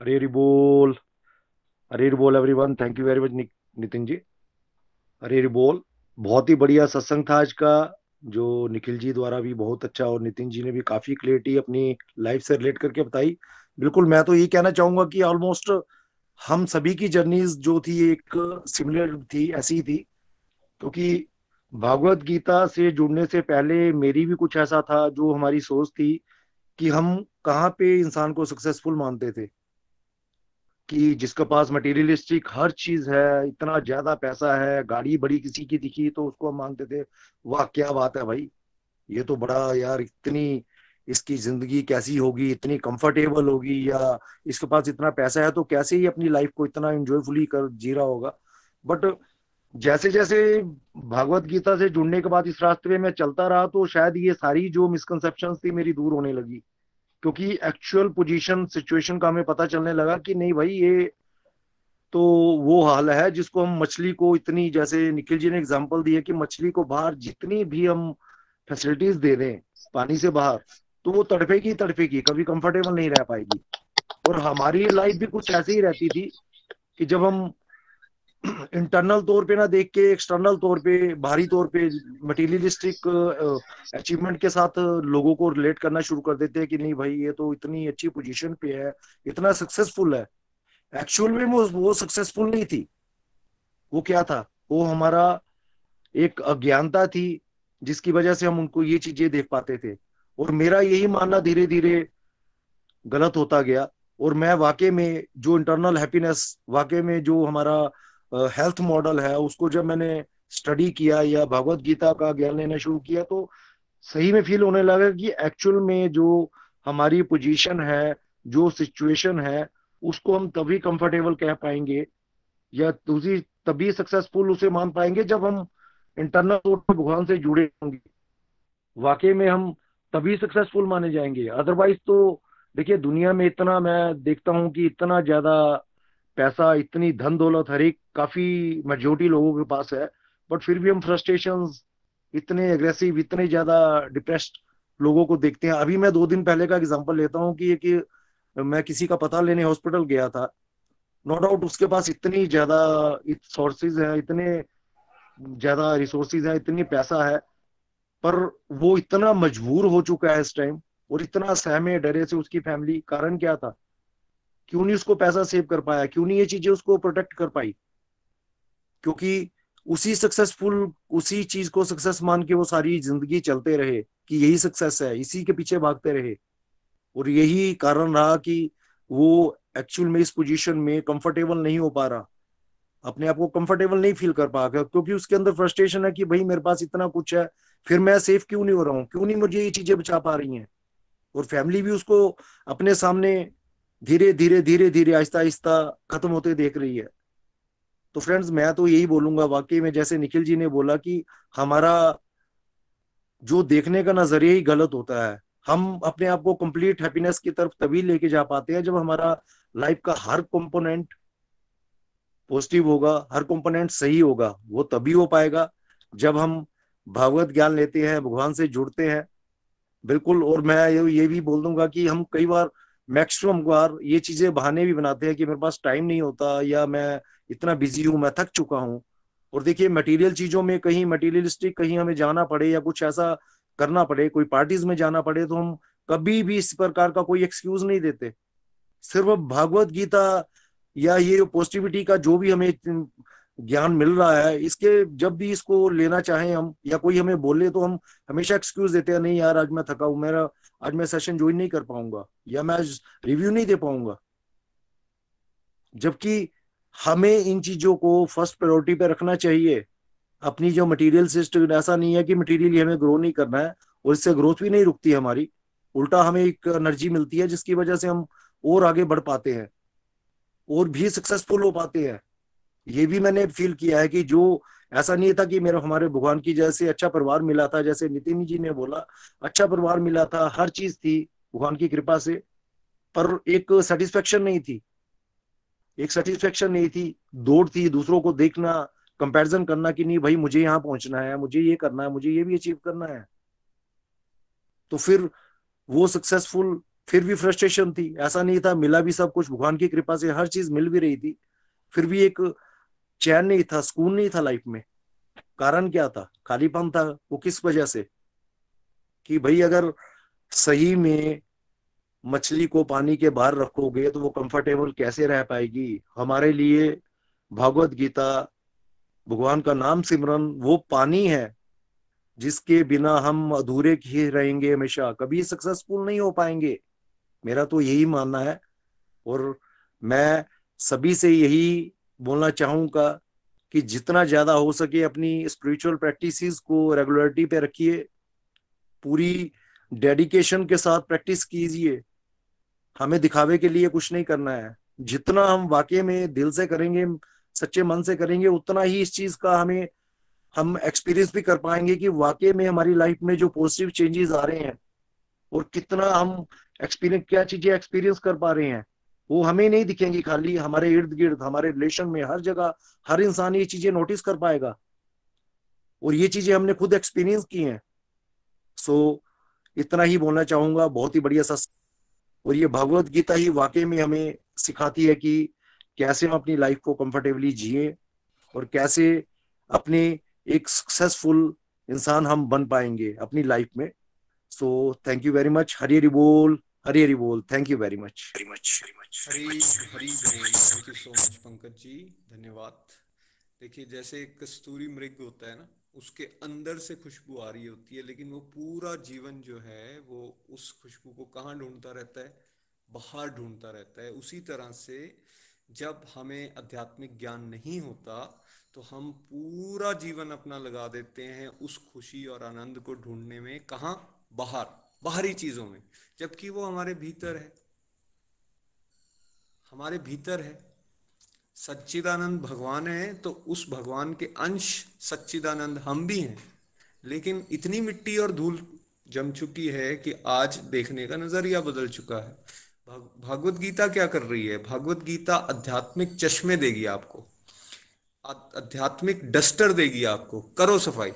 हरे बोल। हरे बोल everyone thank you very much Nitin ji. Hari बोल। बहुत ही बढ़िया सत्संग था आज का। जो निखिल जी द्वारा भी बहुत अच्छा और नितिन जी ने भी काफ़ी क्लियरिटी अपनी लाइफ से रिलेट करके बताई। बिल्कुल, मैं तो ये कहना चाहूँगा कि ऑलमोस्ट हम सभी की जर्नीज जो थी एक सिमिलर थी, ऐसी थी। क्योंकि भागवत गीता से जुड़ने से पहले मेरी भी कुछ ऐसा था जो हमारी सोच थी कि हम कहाँ पे इंसान को सक्सेसफुल मानते थे। कि जिसके पास मटेरियलिस्टिक हर चीज़ है, इतना ज़्यादा पैसा है, गाड़ी बड़ी किसी की दिखी तो उसको हम मानते थे, वाह, क्या बात है भाई, ये तो बड़ा यार इतनी, इसकी ज़िंदगी कैसी होगी, इतनी कंफर्टेबल होगी, या इसके पास इतना पैसा है तो कैसे ही अपनी लाइफ को इतना एंजॉयफुली कर, जी रहा होगा? बट जैसे जैसे भागवत गीता से जुड़ने के बाद इस रास्ते में मैं चलता रहा तो शायद ये सारी जो मिसकनसेप्शन थी मेरी दूर होने लगी। क्योंकि एक्चुअल पोजीशन सिचुएशन का हमें पता चलने लगा कि नहीं भाई, ये तो वो हाल है जिसको हम मछली को इतनी, जैसे निखिल जी ने एग्जांपल दी है कि मछली को बाहर जितनी भी हम फैसिलिटीज़ दे दें, पानी से बाहर तो वो तड़पेगी तड़पेगी कभी कंफर्टेबल नहीं रह पाएगी। और हमारी लाइफ भी कुछ ऐसे ही रहती थी कि जब हम [clears throat] इंटरनल तौर पे ना देख के एक्सटर्नल तौर पे, बाहरी तौर पे मटीरियलिस्टिक अचीवमेंट के साथ लोगों को रिलेट करना शुरू कर देते हैं कि नहीं भाई, ये तो इतनी अच्छी पोजीशन पे है, इतना सक्सेसफुल है। एक्चुअल में वो वो सक्सेसफुल नहीं थी। वो क्या था? वो हमारा एक अज्ञानता थी, जिसकी वजह से हम उनको ये चीज़ें देख पाते थे। और मेरा यही मानना धीरे धीरे गलत होता गया। और मैं वाकई में जो इंटरनल हैप्पीनेस वाकई में जो हमारा हेल्थ मॉडल है, उसको जब मैंने स्टडी किया या भगवत गीता का ज्ञान लेना शुरू किया तो सही में फील होने लगा कि एक्चुअल में जो हमारी पोजीशन है, जो सिचुएशन है, उसको हम तभी कंफर्टेबल कह पाएँगे या दूसरी तभी सक्सेसफुल उसे मान पाएँगे जब हम इंटरनल तौर पर भगवान से जुड़े होंगे। वाकई में हम तभी सक्सेसफुल माने जाएँगे। अदरवाइज़ तो देखिए, दुनिया में इतना मैं देखता हूँ कि इतना ज़्यादा पैसा इतनी धन दौलत हर एक काफ़ी मेजोरिटी लोगों के पास है बट फिर भी हम फ्रस्ट्रेशन इतने एग्रेसिव इतने ज़्यादा डिप्रेस्ड लोगों को देखते हैं। अभी मैं दो दिन पहले का एग्ज़ाम्पल लेता हूँ कि, कि मैं किसी का पता लेने हॉस्पिटल गया था। नो डाउट उसके पास इतनी ज़्यादा सोर्सेज है इतने ज़्यादा रिसोर्सेज है इतनी पैसा है पर वो इतना मजबूर हो चुका है इस टाइम और इतना सहमे डरे से उसकी फैमिली कारण क्या था? क्यों नहीं उसको पैसा सेव कर पाया? क्यों नहीं ये चीज़ें उसको प्रोटेक्ट कर पाई? क्योंकि उसी सक्सेसफुल उसी चीज़ को सक्सेस मान के वो सारी ज़िंदगी चलते रहे कि यही सक्सेस है, इसी के पीछे भागते रहे। और यही कारण रहा कि वो एक्चुअल में इस पोजीशन में कंफर्टेबल नहीं हो पा रहा। अपने आप को कंफर्टेबल नहीं फील कर पा रहा, क्योंकि उसके अंदर फ्रस्ट्रेशन है कि भाई मेरे पास इतना कुछ है, फिर मैं सेफ़ क्यों नहीं हो रहा हूँ? क्यों नहीं मुझे ये चीज़ें बचा पा रही हैं? और फैमिली भी उसको अपने सामने धीरे धीरे धीरे धीरे आहिस्ता आहिस्ता खत्म होते देख रही है। तो फ्रेंड्स मैं तो यही बोलूँगा, वाकई में जैसे निखिल जी ने बोला कि हमारा जो देखने का नज़रिया ही गलत होता है, हम अपने आप को कंप्लीट हैप्पीनेस की तरफ़ तभी लेके जा पाते हैं जब हमारा लाइफ का हर कंपोनेंट पॉजिटिव होगा, हर कंपोनेंट सही होगा, वो तभी हो पाएगा जब हम भागवत ज्ञान लेते हैं, भगवान से जुड़ते हैं। बिल्कुल, और मैं ये भी बोल दूँगा कि हम कई बार मैक्सिमम बार ये चीज़ें बहाने भी बनाते हैं कि मेरे पास टाइम नहीं होता या मैं इतना बिज़ी हूँ, मैं थक चुका हूँ। और देखिए मटेरियल चीज़ों में कहीं मटेरियलिस्टिक कहीं हमें जाना पड़े या कुछ ऐसा करना पड़े, कोई पार्टीज़ में जाना पड़े तो हम कभी भी इस प्रकार का कोई एक्सक्यूज नहीं देते। सिर्फ़ भागवत गीता या ये पॉजिटिविटी का जो भी हमें ज्ञान मिल रहा है, इसके जब भी इसको लेना चाहें हम, या कोई हमें बोले तो हम हमेशा एक्सक्यूज देते हैं, नहीं यार, आज मैं थका हूँ, मेरा, आज मैं सेशन ज्वाइन नहीं कर पाऊँगा, या मैं आज रिव्यू नहीं दे पाऊँगा। जबकि हमें इन चीज़ों को फ़र्स्ट प्रायोरिटी पे रखना चाहिए। अपनी जो मटेरियल सिस्टम ऐसा नहीं है कि मटेरियल हमें ग्रो नहीं करना है, और इससे ग्रोथ भी नहीं रुकती हमारी। उल्टा हमें एक एनर्जी मिलती है, जिसकी वजह से हम और आगे बढ़ पाते हैं, और भी सक्सेसफुल हो पाते हैं। ये भी मैंने फील किया है कि जो ऐसा नहीं था कि मेरा, हमारे भगवान की जैसे अच्छा परिवार मिला था, जैसे नितिन जी ने बोला अच्छा परिवार मिला था, हर चीज़ थी भगवान की कृपा से, पर एक सेटिस्फेक्शन नहीं थी। एक सेटिस्फेक्शन नहीं थी, दौड़ थी दूसरों को देखना कंपैरिजन करना कि नहीं, भाई मुझे यहाँ पहुँचना है, मुझे ये करना है, मुझे ये भी अचीव करना है। तो फिर वो सक्सेसफुल फिर भी फ्रस्ट्रेशन थी। ऐसा नहीं था, मिला भी सब कुछ, भगवान की कृपा से हर चीज़ मिल भी रही थी। फिर भी एक चैन नहीं था, सुकून नहीं था लाइफ में। कारण क्या था? खालीपन था। वो किस वजह से? कि भाई अगर सही में मछली को पानी के बाहर रखोगे तो वो कंफर्टेबल कैसे रह पाएगी? हमारे लिए भगवत गीता, भगवान का नाम सिमरन, वो पानी है, जिसके बिना हम अधूरे ही रहेंगे हमेशा। कभी सक्सेसफुल नहीं हो पाएँगे। मेरा तो यही मानना है। और मैं सभी से यही बोलना चाहूँगा कि जितना ज़्यादा हो सके अपनी स्पिरिचुअल प्रैक्टिसेस को रेगुलरिटी पे रखिए, पूरी डेडिकेशन के साथ प्रैक्टिस कीजिए। हमें दिखावे के लिए कुछ नहीं करना है। जितना हम वाकई में दिल से करेंगे, सच्चे मन से करेंगे, उतना ही इस चीज़ का हमें, हम एक्सपीरियंस भी कर पाएँगे कि वाकई में हमारी लाइफ में जो पॉजिटिव चेंजेस आ रहे हैं और कितना हम एक्सपीरियंस क्या चीज़ें एक्सपीरियंस कर पा रहे हैं। वो हमें नहीं दिखेंगी खाली हमारे इर्द गिर्द हमारे रिलेशन में हर जगह हर इंसान ये चीज़ें नोटिस कर पाएगा। और ये चीज़ें हमने खुद एक्सपीरियंस की हैं। सो so, इतना ही बोलना चाहूँगा बहुत ही बढ़िया सा और ये भगवत गीता ही वाकई में हमें सिखाती है कि कैसे हम अपनी लाइफ को कंफर्टेबली जिए और कैसे अपने एक सक्सेसफुल इंसान हम बन पाएँगे अपनी लाइफ में। So thank you very much Hari Hari बोल। हरी हरी बोल thank you very much very much very much Hari Hari बोल thank you so much Pankaj ji धन्यवाद. देखिए जैसे कस्तूरी मृग होता है ना उसके अंदर से खुशबू आ रही होती है लेकिन वो पूरा जीवन जो है वो उस खुशबू को कहाँ ढूंढता रहता है? बाहर ढूंढता रहता है। उसी तरह से जब हमें आध्यात्मिक ज्ञान नहीं होता तो हम पूरा जीवन अपना लगा देते हैं उस खुशी और आनंद को ढूँढने में। कहा? बाहर। बाहरी चीज़ों में, जबकि वो हमारे भीतर है। हमारे भीतर है। सच्चिदानंद भगवान है तो उस भगवान के अंश सच्चिदानंद हम भी हैं। लेकिन इतनी मिट्टी और धूल जम चुकी है कि आज देखने का नज़रिया बदल चुका है। भागवत गीता क्या कर रही है? भागवत गीता आध्यात्मिक चश्मे देगी आपको। आध्यात्मिक डस्टर देगी आपको। करो सफ़ाई।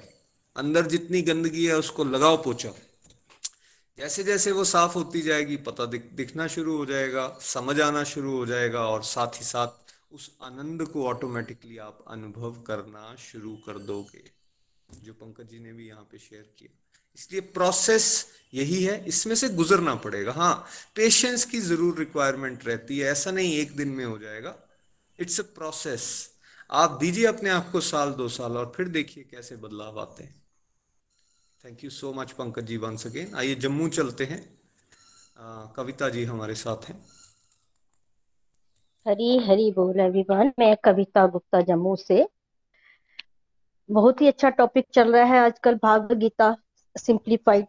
अंदर जितनी गंदगी है, उसको लगाओ पोचा जैसे जैसे वो साफ़ होती जाएगी पता दिख, दिखना शुरू हो जाएगा समझ आना शुरू हो जाएगा और साथ ही साथ उस आनंद को ऑटोमेटिकली आप अनुभव करना शुरू कर दोगे जो पंकज जी ने भी यहाँ पे शेयर किया। इसलिए प्रोसेस यही है इसमें से गुजरना पड़ेगा। हाँ पेशेंस की ज़रूर रिक्वायरमेंट रहती है ऐसा नहीं एक दिन में हो जाएगा। इट्स अ प्रोसेस आप दीजिए अपने आप को साल दो साल और फिर देखिए कैसे बदलाव आते हैं। Thank you so much Pankaj ji once again आइए जम्मू चलते हैं। आ, कविता जी हमारे साथ हैं। हरी हरी बोल एवरीवन मैं कविता गुप्ता जम्मू से। बहुत ही अच्छा टॉपिक चल रहा है आजकल भागवत गीता सिंप्लीफाइड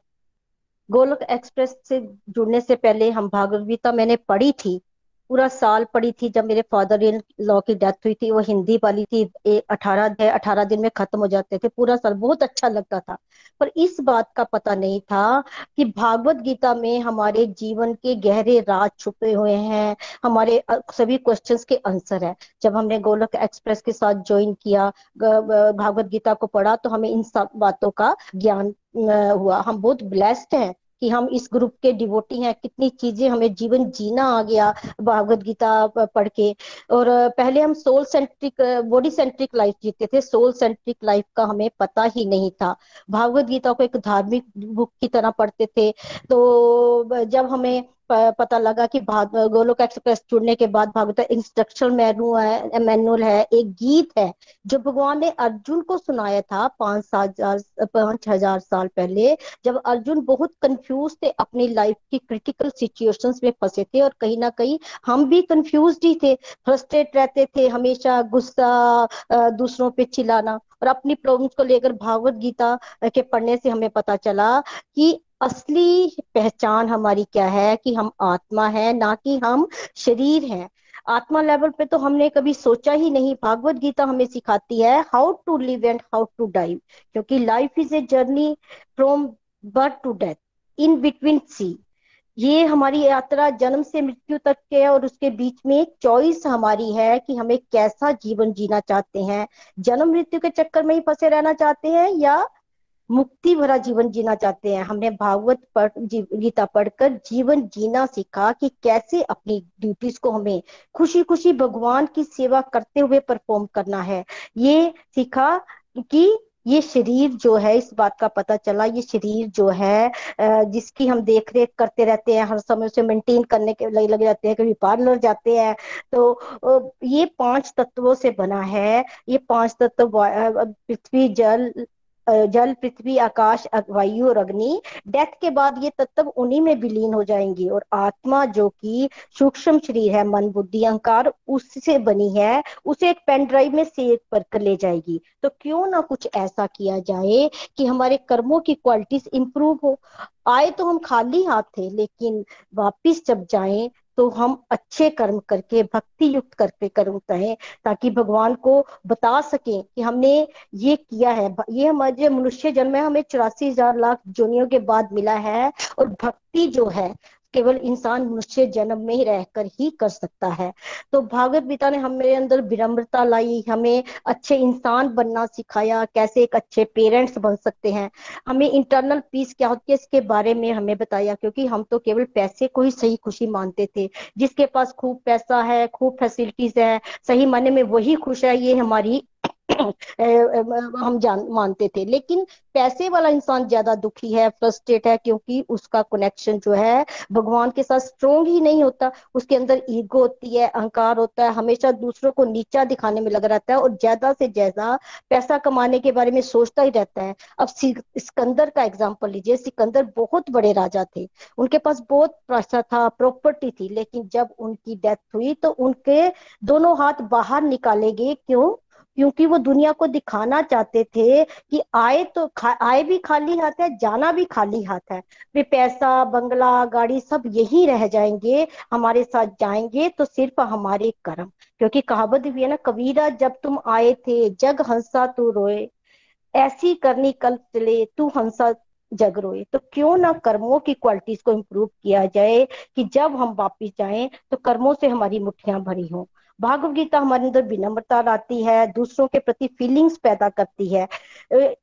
गोलोक एक्सप्रेस से जुड़ने से पहले हम भागवत गीता मैंने पढ़ी थी। पूरा साल पढ़ी थी जब मेरे फादर इन लॉ की डेथ हुई थी, वो हिंदी वाली थी अठारह अठारह दिन में खत्म हो जाते थे, पूरा साल बहुत अच्छा लगता था। पर इस बात का पता नहीं था कि भागवत गीता में हमारे जीवन के गहरे राज छुपे हुए हैं, हमारे सभी क्वेश्चंस के आंसर है। जब हमने गोलक एक्सप्रेस के साथ ज्वाइन किया भागवत गीता को पढ़ा तो हमें इन सब बातों का ज्ञान हुआ। हम बहुत ब्लेस्ड हैं। कि हम इस ग्रुप के डिवोटी हैं, कितनी चीज़ें हमें जीवन जीना आ गया भागवत गीता पढ़ के। और पहले हम soul centric body centric life जीते थे सोल सेंट्रिक लाइफ का हमें पता ही नहीं था। भागवत गीता को एक धार्मिक बुक की तरह पढ़ते थे। तो जब हमें पता लगा कि गोलोक एक्सप्रेस जुड़ने के बाद भागवत इंस्ट्रक्शन मैनुअल है एक गीत है, जो भगवान ने अर्जुन को सुनाया था पाँच सात हज़ार पाँच हज़ार साल पहले, जब अर्जुन बहुत कंफ्यूज थे अपनी लाइफ की क्रिटिकल सिचुएशंस में फंसे थे और कहीं ना कहीं हम भी कंफ्यूज ही थे फ्रस्ट्रेट रहते थे हमेशा गुस्सा दूसरों पे चिल्लाना और अपनी प्रॉब्लम्स को लेकर भागवत गीता के पढ़ने से हमें पता चला कि असली पहचान हमारी क्या है कि हम आत्मा है, ना कि हम शरीर हैं। आत्मा लेवल पे तो हमने कभी सोचा ही नहीं। भागवत गीता हमें सिखाती है how to live and how to die क्योंकि life is a journey from birth to death in between see ये हमारी यात्रा जन्म से मृत्यु तक के और उसके बीच में एक चॉइस हमारी है कि हमें कैसा जीवन जीना चाहते हैं। जन्म मृत्यु के चक्कर में ही फंसे रहना चाहते हैं या मुक्ति भरा जीवन जीना चाहते हैं। हमने भागवत पढ़ गीता पढ़कर जीवन जीना सीखा कि कैसे अपनी ड्यूटीज़ को हमें खुशी खुशी भगवान की सेवा करते हुए परफॉर्म करना है। ये सीखा कि ये शरीर जो है, इस बात का पता चला, ये शरीर जो है जिसकी हम देख रेख करते रहते हैं, हर समय उसे मेंटेन करने के लगे लगे जाते हैं, कभी पार पार्लर जाते हैं। तो ये पाँच तत्वों से बना है। ये पाँच तत्व पृथ्वी, जल जल, पृथ्वी, आकाश वायु और अग्नि, डेथ के बाद ये तत्व उन्हीं में विलीन हो जाएँगे और आत्मा जो कि सूक्ष्म शरीर है, मन, बुद्धि, अहंकार, उससे बनी है, उसे एक पेन ड्राइव में सेव कर ले जाएगी। तो क्यों ना कुछ ऐसा किया जाए कि हमारे कर्मों की क्वालिटीज इंप्रूव हो? आए तो हम खाली हाथ थे लेकिन वापिस जब जाएँ तो हम अच्छे कर्म करके भक्ति युक्त करके कर्म करें, ताकि भगवान को बता सके कि हमने ये किया है। ये हमारे मनुष्य जन्म है हमें चौरासी हज़ार लाख जोनियों के बाद मिला है और भक्ति जो है केवल इंसान मनुष्य जन्म में ही रहकर ही कर सकता है। तो भागवत गीता ने हमारे अंदर विनम्रता लाई, हमें अच्छे इंसान बनना सिखाया, कैसे एक अच्छे पेरेंट्स बन सकते हैं। हमें इंटरनल पीस क्या होती है, इसके बारे में हमें बताया, क्योंकि हम तो केवल पैसे को ही सही खुशी मानते थे। जिसके पास खूब पैसा है, खूब फैसिलिटीज़ है, सही माने में वही खुश है, ये हमारी [coughs] हम जान, मानते थे। लेकिन पैसे वाला इंसान ज़्यादा दुखी है फ्रस्ट्रेट है, क्योंकि उसका कनेक्शन जो है, भगवान के साथ स्ट्रोंग ही नहीं होता। उसके अंदर ईगो होती है, अहंकार होता है, हमेशा दूसरों को नीचा दिखाने में लगा रहता है और ज़्यादा से ज़्यादा पैसा कमाने के बारे में सोचता ही रहता है। अब सिकंदर का एग्ज़ाम्पल लीजिए। सिकंदर बहुत बड़े राजा थे। उनके पास बहुत पैसा था प्रॉपर्टी थी, लेकिन जब उनकी डेथ हुई तो उनके दोनों हाथ बाहर निकाले गए। क्यों? क्योंकि वो दुनिया को दिखाना चाहते थे कि आए तो आए भी खाली हाथ है, जाना भी खाली हाथ है। वे पैसा, बंगला, गाड़ी सब यही रह जाएँगे, हमारे साथ जाएँगे तो सिर्फ़ हमारे कर्म। क्योंकि कहावत भी है ना, कबीरा जब तुम आए थे, जग हंसा तू रोए। ऐसी करनी कल चले, तू हंसा जग रोए। तो क्यों ना कर्मों की क्वालिटीज को इम्प्रूव किया जाए कि जब हम वापिस जाएँ तो कर्मों से हमारी मुठ्ठियाँ भरी हों। भागवत गीता हमारे अंदर विनम्रता लाती है, दूसरों के प्रति फीलिंग्स पैदा करती है।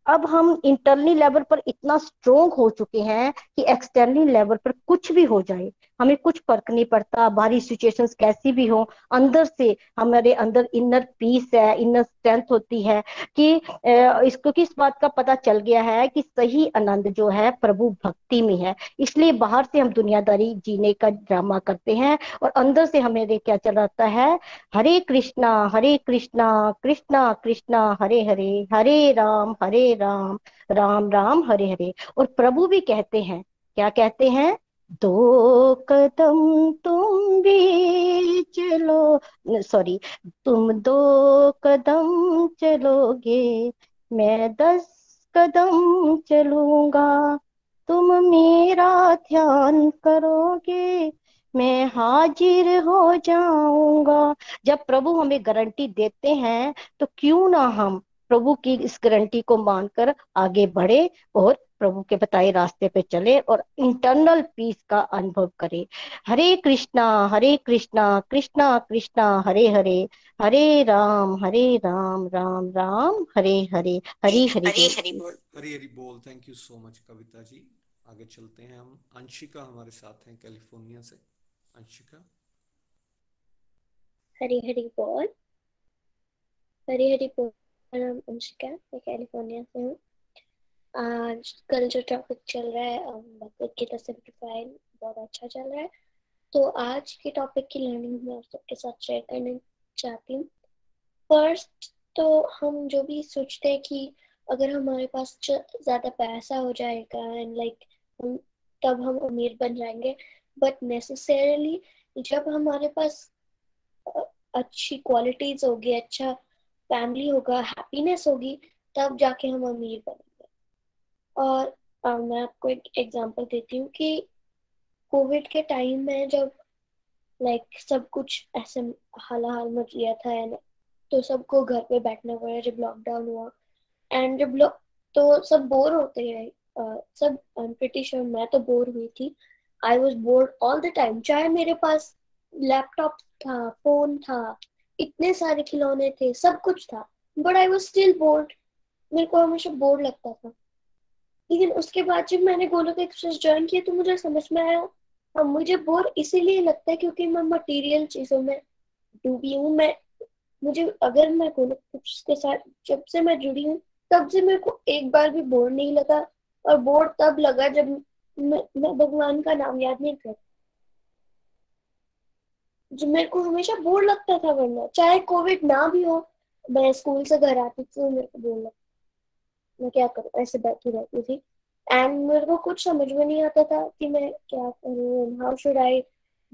अब हम इंटरनल लेवल पर इतना स्ट्रोंग हो चुके हैं कि एक्सटर्नल लेवल पर कुछ भी हो जाए हमें कुछ फ़र्क नहीं पड़ता, बाहरी सिचुएशन कैसी भी हो, अंदर से हमारे अंदर इनर पीस है इनर स्ट्रेंथ होती है कि इसको किस बात का पता चल गया है कि सही आनंद जो है प्रभु भक्ति में है। इसलिए बाहर से हम दुनियादारी जीने का ड्रामा करते हैं और अंदर से हमें क्या चल रहा है, हरे कृष्णा हरे कृष्णा कृष्णा कृष्णा, हरे हरे हरे राम हरे राम राम राम, हरे हरे और प्रभु भी कहते हैं। क्या कहते हैं? दो कदम तुम भी चलो सॉरी तुम दो कदम चलोगे, मैं दस कदम चलूँगा। तुम मेरा ध्यान करोगे, मैं हाजिर हो जाऊँगा। जब प्रभु हमें गारंटी देते हैं तो क्यों ना हम प्रभु की इस गारंटी को मानकर आगे बढ़े और प्रभु के बताए रास्ते पे चले और इंटरनल पीस का अनुभव करे। हरे कृष्णा हरे कृष्णा कृष्णा कृष्णा हरे हरे हरे राम हरे राम राम राम हरे हरे हरी हरी हरे बोल। हरी हरी बोल। Thank you so much Kavita ji. आगे चलते हैं हम। अंशिका हमारे साथ हैं कैलिफ़ोर्निया से। अंशिका। हरी हरी बोल। हरी हरी बोल अंशिका। मैं कैलिफ़ोर्निया से हूँ। आज कल जो टॉपिक चल रहा है भगवत गीता सिंप्लीफाइड बहुत अच्छा चल रहा है। तो आज के टॉपिक की लर्निंग मैं आप सबके साथ शेयर करना चाहती हूँ। फ़र्स्ट तो हम जो भी सोचते हैं कि अगर हमारे पास ज़्यादा पैसा हो जाएगा एंड लाइक हम, तब हम अमीर बन जाएँगे। बट नेसेसरली जब हमारे पास अच्छी क्वालिटीज होगी अच्छा फैमिली होगा हैप्पीनेस होगी, तब जाके हम अमीर बनेंगे। और आ, मैं आपको एक एग्जांपल देती हूँ कि कोविड के टाइम में जब लाइक सब कुछ ऐसे हाल हाल मच गया था एंड तो सबको घर पे बैठना पड़ा जब लॉकडाउन हुआ। एंड जब लॉक तो सब बोर होते हैं सब प्रिटी श्योर मैं तो बोर हुई थी। I was bored all the time चाहे मेरे पास लैपटॉप था फ़ोन था इतने सारे खिलौने थे सब कुछ था but I was still bored मेरे को हमेशा बोर लगता था। लेकिन उसके बाद जब मैंने गोलोक एक्सप्रेस ज्वाइन किया तो मुझे समझ में आया। हाँ मुझे बोर इसीलिए लगता है क्योंकि मैं मटेरियल चीज़ों में डूबी हूँ। मैं मुझे अगर मैं गोलोक एक्सप्रेस के साथ जब से मैं जुड़ी हूँ तब से मेरे को एक बार भी बोर नहीं लगा। और बोर तब लगा जब मैं, मैं भगवान का नाम याद नहीं कर जो मेरे को हमेशा बोर लगता था वरना चाहे कोविड ना भी हो मैं स्कूल से घर आती थी तो मेरे को बोर लगता मैं क्या करूँ? ऐसे बैठी रहती थी। एंड मेरे को कुछ समझ में नहीं आता था कि मैं क्या करूँ how should I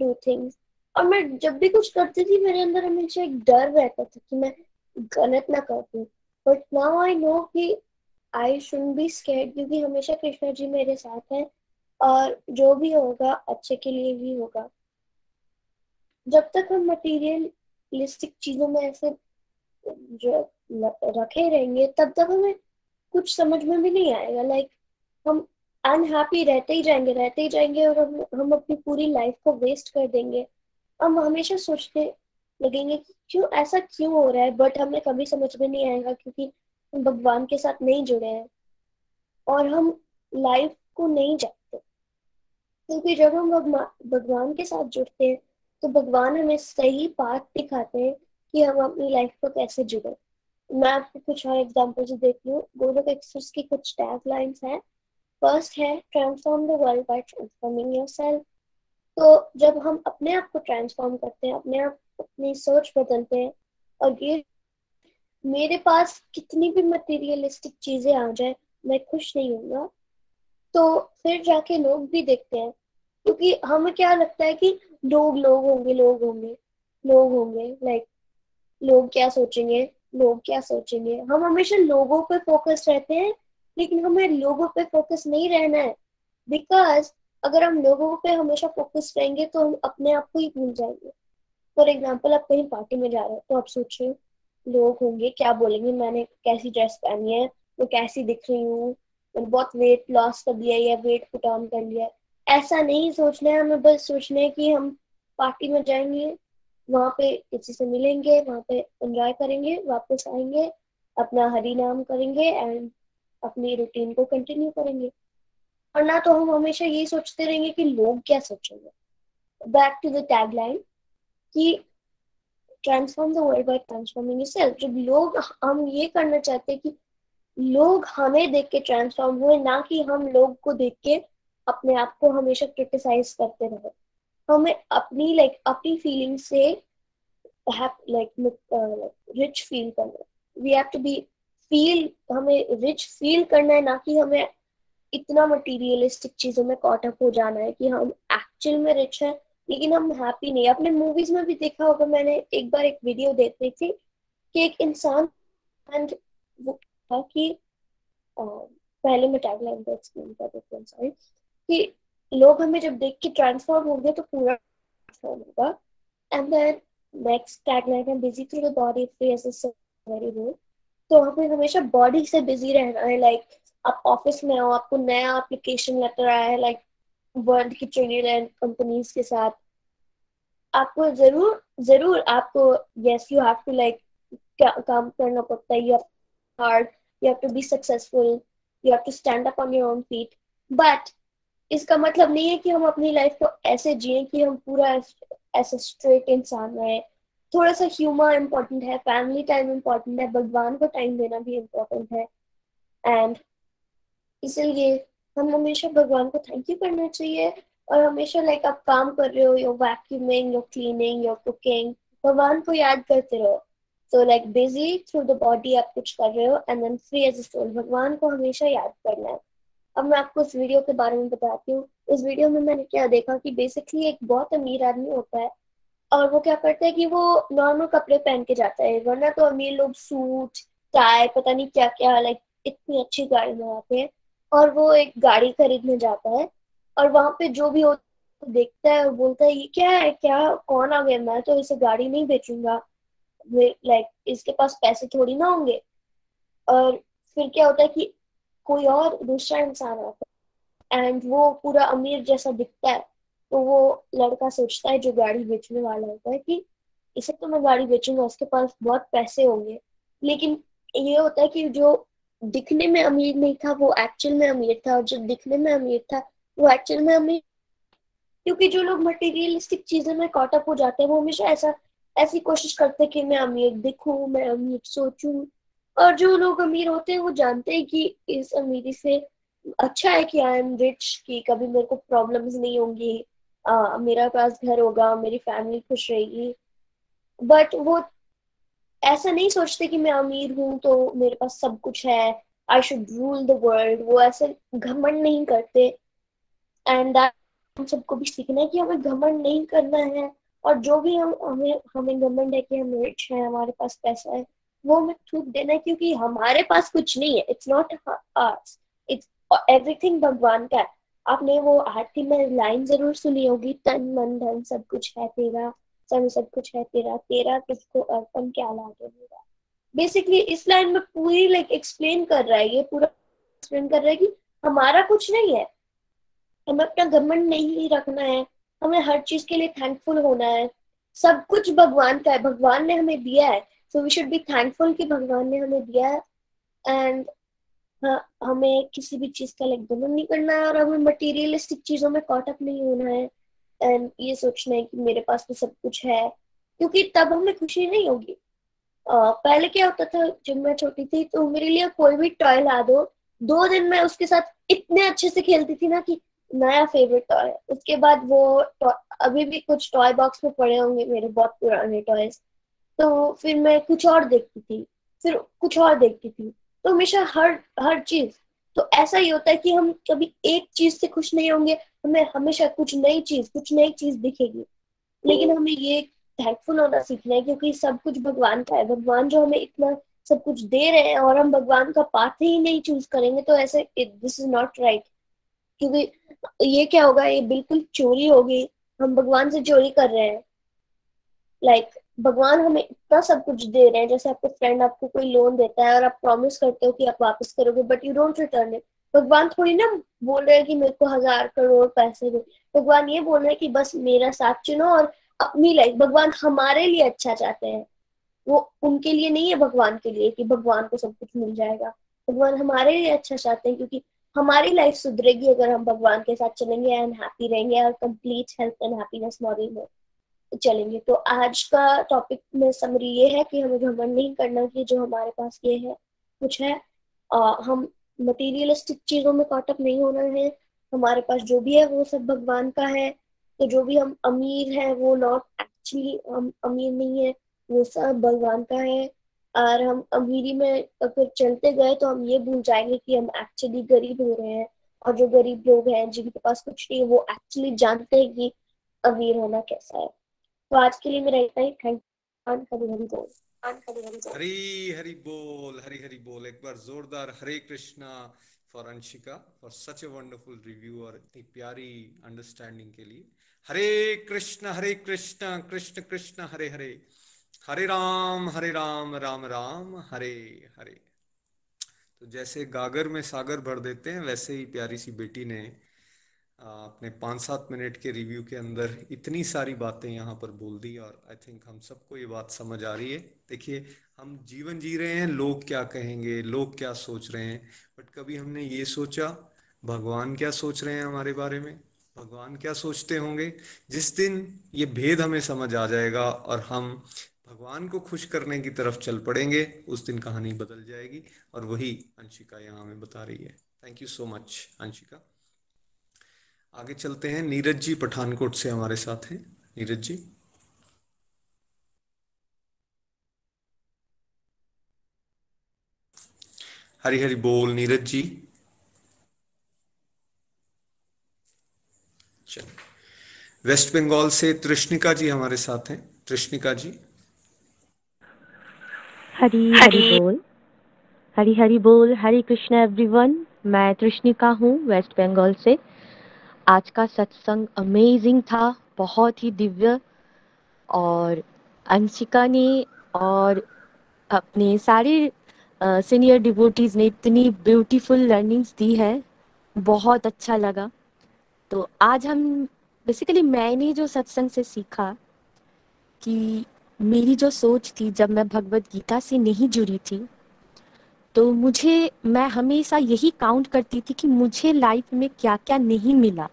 do things और मैं जब भी कुछ करती थी, मेरे अंदर हमेशा एक डर रहता था कि मैं गलत ना कर बट नाउ आई नो कि आई शुड बी स्केर्ड क्योंकि हमेशा कृष्णा जी मेरे साथ हैं और जो भी होगा, अच्छे के लिए ही होगा। जब तक हम मटीरियलिस्टिक चीज़ों में ऐसे रखे रहेंगे, तब तक हमें कुछ समझ में भी नहीं आएगा। लाइक हम अनहैप्पी रहते ही जाएँगे, रहते ही जाएँगे और हम हम अपनी पूरी लाइफ को वेस्ट कर देंगे। हम हमेशा सोचने लगेंगे कि क्यों, ऐसा क्यों हो रहा है? बट हमें कभी समझ में नहीं आएगा क्योंकि हम भगवान के साथ नहीं जुड़े हैं और हम लाइफ को नहीं जानते। क्योंकि जब हम भगवान के साथ जुड़ते हैं तो भगवान हमें सही पाथ दिखाते हैं कि हम अपनी लाइफ को कैसे जुड़े। मैं आपको कुछ और एग्जांपल्स देख लूँ गोलोक एक्सप्रेस की कुछ टैग लाइन्स हैं। फ़र्स्ट है transform the world by transforming yourself तो जब हम अपने आप को ट्रांसफॉर्म करते हैं, अपने आप अपनी सोच बदलते हैं, और ये मेरे पास कितनी भी मटेरियलिस्टिक चीज़ें आ जाए, मैं खुश नहीं हूँ तो फिर जाके लोग भी देखते हैं, क्योंकि हमें क्या लगता है कि लोग लोग होंगे लोग होंगे लोग होंगे लाइक लोग क्या सोचेंगे? लोग क्या सोचेंगे? हम हमेशा लोगों पे फोकस रहते हैं, लेकिन हमें लोगों पे फोकस नहीं रहना है। बिकॉज़ अगर हम लोगों पे हमेशा फोकस रहेंगे तो हम अपने आप को ही भूल जाएँगे। फॉर एग्ज़ाम्पल आप कहीं पार्टी में जा रहे हो तो आप सोचिए लोग होंगे, क्या बोलेंगे? मैंने कैसी ड्रेस पहनी है, मैं कैसी दिख रही हूँ, मैंने बहुत वेट लॉस कर लिया या वेट पुट ऑन कर लिया ऐसा नहीं सोचना है, हमें बस सोचना है कि हम पार्टी में जाएँगे वहाँ पे किसी से मिलेंगे, वहाँ पे एंजॉय करेंगे, वापस आएँगे, अपना हरि नाम करेंगे एंड अपनी रूटीन को कंटिन्यू करेंगे। और ना तो हम हमेशा यही सोचते रहेंगे कि लोग क्या सोचेंगे। बैक टू द टैगलाइन कि transform the world by transforming yourself जब लोग हम ये करना चाहते हैं कि लोग हमें देख के ट्रांसफॉर्म हुए, ना कि हम लोग को देख के अपने आप को हमेशा क्रिटिसाइज करते रहे। हमें अपनी लाइक like, अपनी फीलिंग से लाइक रिच फील करना। We have to be feel हमें रिच फील करना है ना कि हमें इतना मटेरियलिस्टिक चीज़ों में कॉट अप हो जाना है कि हम एक्चुअल में रिच है लेकिन हम हैप्पी नहीं। अपने मूवीज़ में भी देखा होगा मैंने एक बार एक वीडियो देख रही थी कि एक इंसान एंड वो था कि पहले मैं टैगलाइन को एक्सप्लेन कर देती हूँ सॉरी कि लोग हमें जब देख के ट्रांसफॉर्म होंगे तो पूरा ट्रांसफॉर्म होगा। एंड देन नेक्स्ट टैगलाइन है busy through the body free a very good तो हमें हमेशा बॉडी से बिज़ी रहना है लाइक आप ऑफ़िस में हो, आपको नया एप्लीकेशन लेटर आया है लाइक वर्ल्ड की ट्रिलियन कंपनीज़ के साथ। आपको ज़रूर ज़रूर आपको yes you have to like काम करना पड़ता है you have hard you have to be successful you have to stand up on your own feet but इसका मतलब नहीं है कि हम अपनी लाइफ को ऐसे जिए कि हम पूरा ऐसे स्ट्रेट इंसान रहे। थोड़ा सा ह्यूमर इम्पोर्टेंट है फैमिली टाइम इम्पोर्टेंट है, भगवान को टाइम देना भी इम्पोर्टेंट है। एंड इसलिए हम हमेशा भगवान को थैंक यू करना चाहिए और हमेशा लाइक आप काम कर रहे हो your vacuuming your cleaning your cooking भगवान को याद करते रहो। So like busy through the body आप कुछ कर रहे हो and then free as soul भगवान को हमेशा याद करना है। अब मैं आपको इस वीडियो के बारे में बताती हूँ। इस वीडियो में मैंने क्या देखा कि बेसिकली एक बहुत अमीर आदमी होता है और वो क्या करता है कि वो नॉर्मल कपड़े पहन के जाता है। वरना तो अमीर लोग सूट टाई पता नहीं क्या क्या लाइक इतनी अच्छी गाड़ी में आते हैं और वो एक गाड़ी खरीदने जाता है और वहाँ पे जो भी हो तो देखता है और बोलता है, ये क्या है? क्या? कौन आ गया? मैं तो इसे गाड़ी नहीं बेचूँगा। लाइक इसके पास पैसे थोड़ी ना होंगे। और फिर क्या होता है कि कोई और दूसरा इंसान आता है एंड वो पूरा अमीर जैसा दिखता है तो वो लड़का सोचता है जो गाड़ी बेचने वाला होता है कि इसे तो मैं गाड़ी बेचूँगा, उसके पास बहुत पैसे होंगे। लेकिन ये होता है कि जो दिखने में अमीर नहीं था, वो एक्चुअल में अमीर था, और जो दिखने में अमीर था, वो एक्चुअल में अमीर क्योंकि जो लोग मटेरियलिस्टिक चीज़ों में कॉटअप हो जाते हैं, वो हमेशा ऐसा, ऐसी कोशिश करते हैं कि मैं अमीर दिखूं, मैं अमीर सोचूं। और जो लोग अमीर होते हैं, वो जानते हैं कि इस अमीरी से अच्छा है कि आई एम रिच कि कभी मेरे को प्रॉब्लम्स नहीं होंगी। मेरा पास घर होगा, मेरी फैमिली खुश रहेगी। बट वो ऐसा नहीं सोचते कि मैं अमीर हूँ तो मेरे पास सब कुछ है। I should rule the world वो ऐसे घमंड नहीं करते। एंड हम सबको भी सीखना है कि हमें घमंड नहीं करना है। और जो भी हम, हमें हमें घमंड है कि हम रिच हैं, हमारे पास पैसा है। वो हमें थूक देना है क्योंकि हमारे पास कुछ नहीं है। It's not ours it's everything भगवान का है। आपने वो आरती में लाइन ज़रूर सुनी होगी, तन, मन, धन, सब कुछ है तेरा, सब सब कुछ है तेरा तेरा तुझको अर्पण क्या लागे मेरा बेसिकली इस लाइन में पूरी लाइक एक्सप्लेन कर रहा है, ये पूरा एक्सप्लेन कर रहा है कि हमारा कुछ नहीं है। हमें अपना घमंड नहीं रखना है। हमें हर चीज़ के लिए थैंकफुल होना है। सब कुछ भगवान का है। भगवान ने हमें दिया है। So we should be thankful कि भगवान ने हमें दिया एंड हाँ, हमें किसी भी चीज़ का लाइक नहीं करना है और हमें मटेरियलिस्टिक चीज़ों में कॉट अप नहीं होना है। एंड ये सोचना है कि मेरे पास तो सब कुछ है। क्योंकि तब हमें खुशी नहीं होगी। uh, पहले क्या होता था जब मैं छोटी थी तो मेरे लिए कोई भी टॉय ला दो दो दिन में उसके साथ इतने अच्छे से खेलती थी ना कि नया फेवरेट टॉय उसके बाद वो अभी भी कुछ टॉय बॉक्स में पड़े होंगे मेरे बहुत पुराने टॉयज तो फिर मैं कुछ और देखती थी फिर कुछ और देखती थी। तो हमेशा हर हर चीज़ तो ऐसा ही होता है कि हम कभी एक चीज़ से खुश नहीं होंगे हमें हमेशा कुछ नई चीज़ कुछ नई चीज़ दिखेगी। लेकिन हमें ये थैंकफुल होना सीखना है क्योंकि सब कुछ भगवान का है। भगवान जो हमें इतना सब कुछ दे रहे हैं और हम भगवान का पाथ ही नहीं चूज़ करेंगे तो ऐसे दिस इज़ नॉट राइट क्योंकि ये क्या होगा ये बिल्कुल चोरी होगी। हम भगवान से चोरी कर रहे हैं। लाइक like, भगवान हमें इतना सब कुछ दे रहे हैं, जैसे आपको फ्रेंड आपको कोई लोन देता है और आप प्रॉमिस करते हो कि आप वापस करोगे but you don't return it भगवान थोड़ी ना बोल रहे हैं कि मेरे को हज़ार करोड़ पैसे दो। भगवान ये बोल रहे हैं कि बस मेरा साथ चुनो और अपनी लाइफ भगवान हमारे लिए अच्छा चाहते हैं। वो उनके लिए नहीं है, भगवान के लिए कि भगवान को सब कुछ मिल जाएगा। भगवान हमारे लिए अच्छा चाहते हैं क्योंकि हमारी लाइफ सुधरेगी अगर हम भगवान के साथ चलेंगे एंड हैप्पी रहेंगे और complete health and happiness model में चलेंगे। तो आज का टॉपिक में समरी ये है कि हमें घमंड नहीं करना कि जो हमारे पास ये है कुछ है। आ, हम मटेरियलिस्टिक चीज़ों में कॉटअप नहीं होना है। हमारे पास जो भी है वो सब भगवान का है। तो जो भी हम अमीर है वो नॉट एक्चुअली हम अमीर नहीं है वो सब भगवान का है। और हम अमीरी में अगर चलते गए तो हम ये भूल जाएँगे कि हम एक्चुअली गरीब हो रहे हैं। और जो गरीब लोग हैं जिनके पास कुछ नहीं है वो एक्चुअली जानते हैं कि अमीर होना कैसा है। तो आज के लिए मेरा इतना ही थैंक हरी हरी बोल। हरी हरी बोल, हरी हरी बोल। एक बार जोरदार Hare Krishna for Anshika for such a wonderful review और इतनी प्यारी अंडरस्टैंडिंग के लिए। हरे कृष्ण हरे कृष्ण कृष्ण कृष्ण, हरे हरे। हरे राम हरे राम राम राम, हरे हरे। तो जैसे गागर में सागर भर देते हैं, वैसे ही प्यारी सी बेटी ने अपने पाँच सात मिनट के रिव्यू के अंदर इतनी सारी बातें यहाँ पर बोल दी और आई थिंक हम सबको ये बात समझ आ रही है। देखिए, हम जीवन जी रहे हैं, लोग क्या कहेंगे, लोग क्या सोच रहे हैं बट कभी हमने ये सोचा, भगवान क्या सोच रहे हैं हमारे बारे में? भगवान क्या सोचते होंगे? जिस दिन ये भेद हमें समझ आ जाएगा और हम भगवान को खुश करने की तरफ़ चल पड़ेंगे, उस दिन कहानी बदल जाएगी और वही अंशिका यहाँ हमें बता रही है। Thank you so much Anshika. आगे चलते हैं। नीरज जी पठानकोट से हमारे साथ हैं। नीरज जी। हरी हरी बोल नीरज जी। चलो। वेस्ट बंगाल से तृष्णिका जी हमारे साथ हैं। तृष्णिका जी। हरी हरी बोल। हरी हरी बोल। हरी कृष्ण एवरीवन मैं तृष्णिका हूँ वेस्ट बंगाल से। आज का सत्संग अमेजिंग था, बहुत ही दिव्य और अंशिका ने और अपने सारे सीनियर डिवोटीज ने इतनी ब्यूटीफुल लर्निंग्स दी है, बहुत अच्छा लगा। तो आज हम बेसिकली मैंने जो सत्संग से सीखा कि मेरी जो सोच थी, जब मैं भगवत गीता से नहीं जुड़ी थी तो मुझे, मैं हमेशा यही काउंट करती थी कि मुझे लाइफ में क्या क्या नहीं मिला।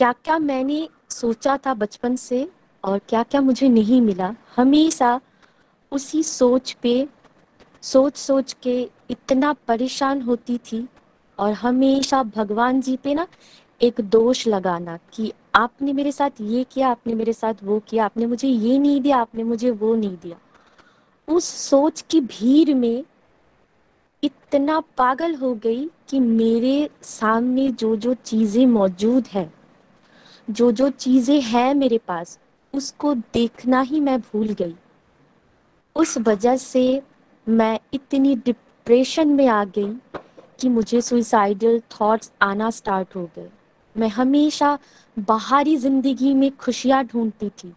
क्या क्या मैंने सोचा था बचपन से और क्या क्या मुझे नहीं मिला? हमेशा उसी सोच पे सोच सोच के इतना परेशान होती थी और हमेशा भगवान जी पे ना एक दोष लगाना कि आपने मेरे साथ ये किया, आपने मेरे साथ वो किया, आपने मुझे ये नहीं दिया, आपने मुझे वो नहीं दिया। उस सोच की भीड़ में इतना पागल हो गई कि मेरे सामने जो जो चीज़ें मौजूद है जो जो चीज़ें हैं मेरे पास, उसको देखना ही मैं भूल गई। उस वजह से मैं इतनी डिप्रेशन में आ गई कि मुझे सुइसाइडल थॉट्स आना स्टार्ट हो गए। मैं हमेशा बाहरी ज़िंदगी में खुशियाँ ढूंढती थी।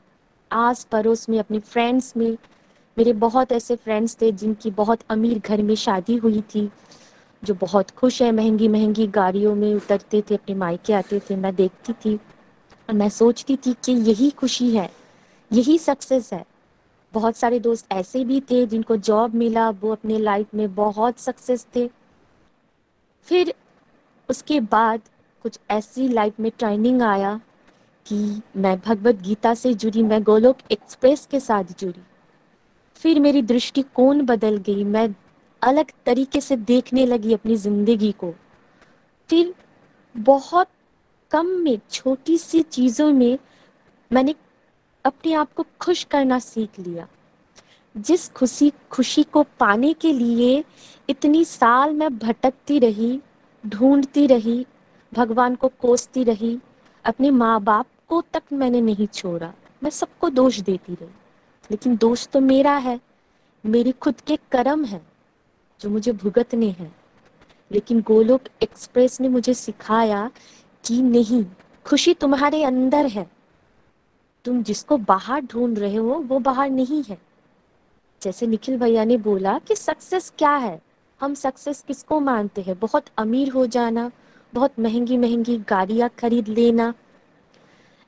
आस पड़ोस में, अपने फ्रेंड्स में, मेरे बहुत ऐसे फ्रेंड्स थे जिनकी बहुत अमीर घर में शादी हुई थी, जो बहुत खुश है महँगी महँगी गाड़ियों में उतरते थे, अपने मायके आते थे, मैं देखती थी। और मैं सोचती थी कि यही खुशी है, यही सक्सेस है। बहुत सारे दोस्त ऐसे भी थे जिनको जॉब मिला, वो अपने लाइफ में बहुत सक्सेस थे। फिर उसके बाद कुछ ऐसी लाइफ में ट्रेनिंग आया कि मैं भगवत गीता से जुड़ी, मैं गोलोक एक्सप्रेस के साथ जुड़ी। फिर मेरी दृष्टिकोण बदल गई, मैं अलग तरीके से देखने लगी अपनी ज़िंदगी को। फिर बहुत कम में छोटी सी चीज़ों में मैंने अपने आप को खुश करना सीख लिया। जिस खुशी खुशी को पाने के लिए इतनी साल मैं भटकती रही, ढूंढती रही, भगवान को कोसती रही, अपने माँ बाप को तक मैंने नहीं छोड़ा। मैं सबको दोष देती रही। लेकिन दोष तो मेरा है। मेरी खुद के कर्म है, जो मुझे भुगतने हैं। लेकिन गोलोक एक्सप्रेस ने मुझे सिखाया कि नहीं, खुशी तुम्हारे अंदर है। तुम जिसको बाहर ढूंढ रहे हो, वो बाहर नहीं है। जैसे निखिल भैया ने बोला कि सक्सेस क्या है? हम सक्सेस किसको मानते हैं? बहुत अमीर हो जाना, बहुत महँगी महँगी गाड़ियाँ खरीद लेना।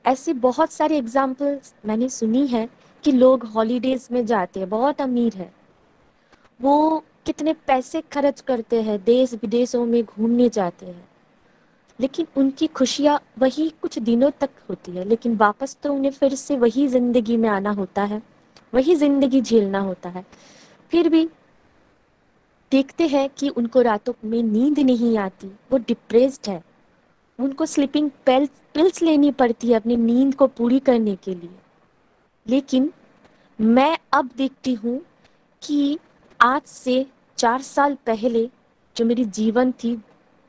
ऐसे बहुत सारे एग्जाम्पल्स मैंने सुनी है कि लोग हॉलीडेज में जाते हैं, बहुत अमीर है। वो कितने पैसे खर्च करते हैं देश विदेशों में घूमने जाते हैं। लेकिन उनकी खुशियाँ वही कुछ दिनों तक होती है, लेकिन वापस तो उन्हें फिर से वही ज़िंदगी में आना होता है, वही ज़िंदगी झेलना होता है। फिर भी देखते हैं कि उनको रातों में नींद नहीं आती, वो डिप्रेस्ड है। उनको स्लीपिंग पिल्स लेनी पड़ती है अपनी नींद को पूरी करने के लिए। लेकिन मैं अब देखती हूँ कि आज से चार साल पहले जो मेरी जीवन थी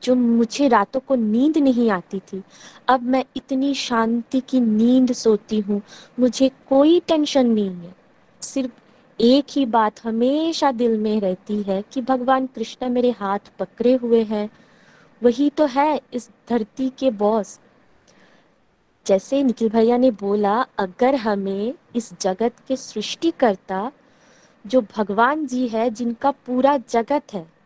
जो मुझे रातों को नींद नहीं आती थी। अब मैं इतनी शांति की नींद सोती हूँ, मुझे कोई टेंशन नहीं है। सिर्फ़ एक ही बात हमेशा दिल में रहती है कि भगवान कृष्ण मेरे हाथ पकड़े हुए हैं। वही तो है इस धरती के बॉस। जैसे निखिल भैया ने बोला, अगर हमें इस जगत के सृष्टिकर्ता, जो भगवान जी है, जिनका पूरा जगत है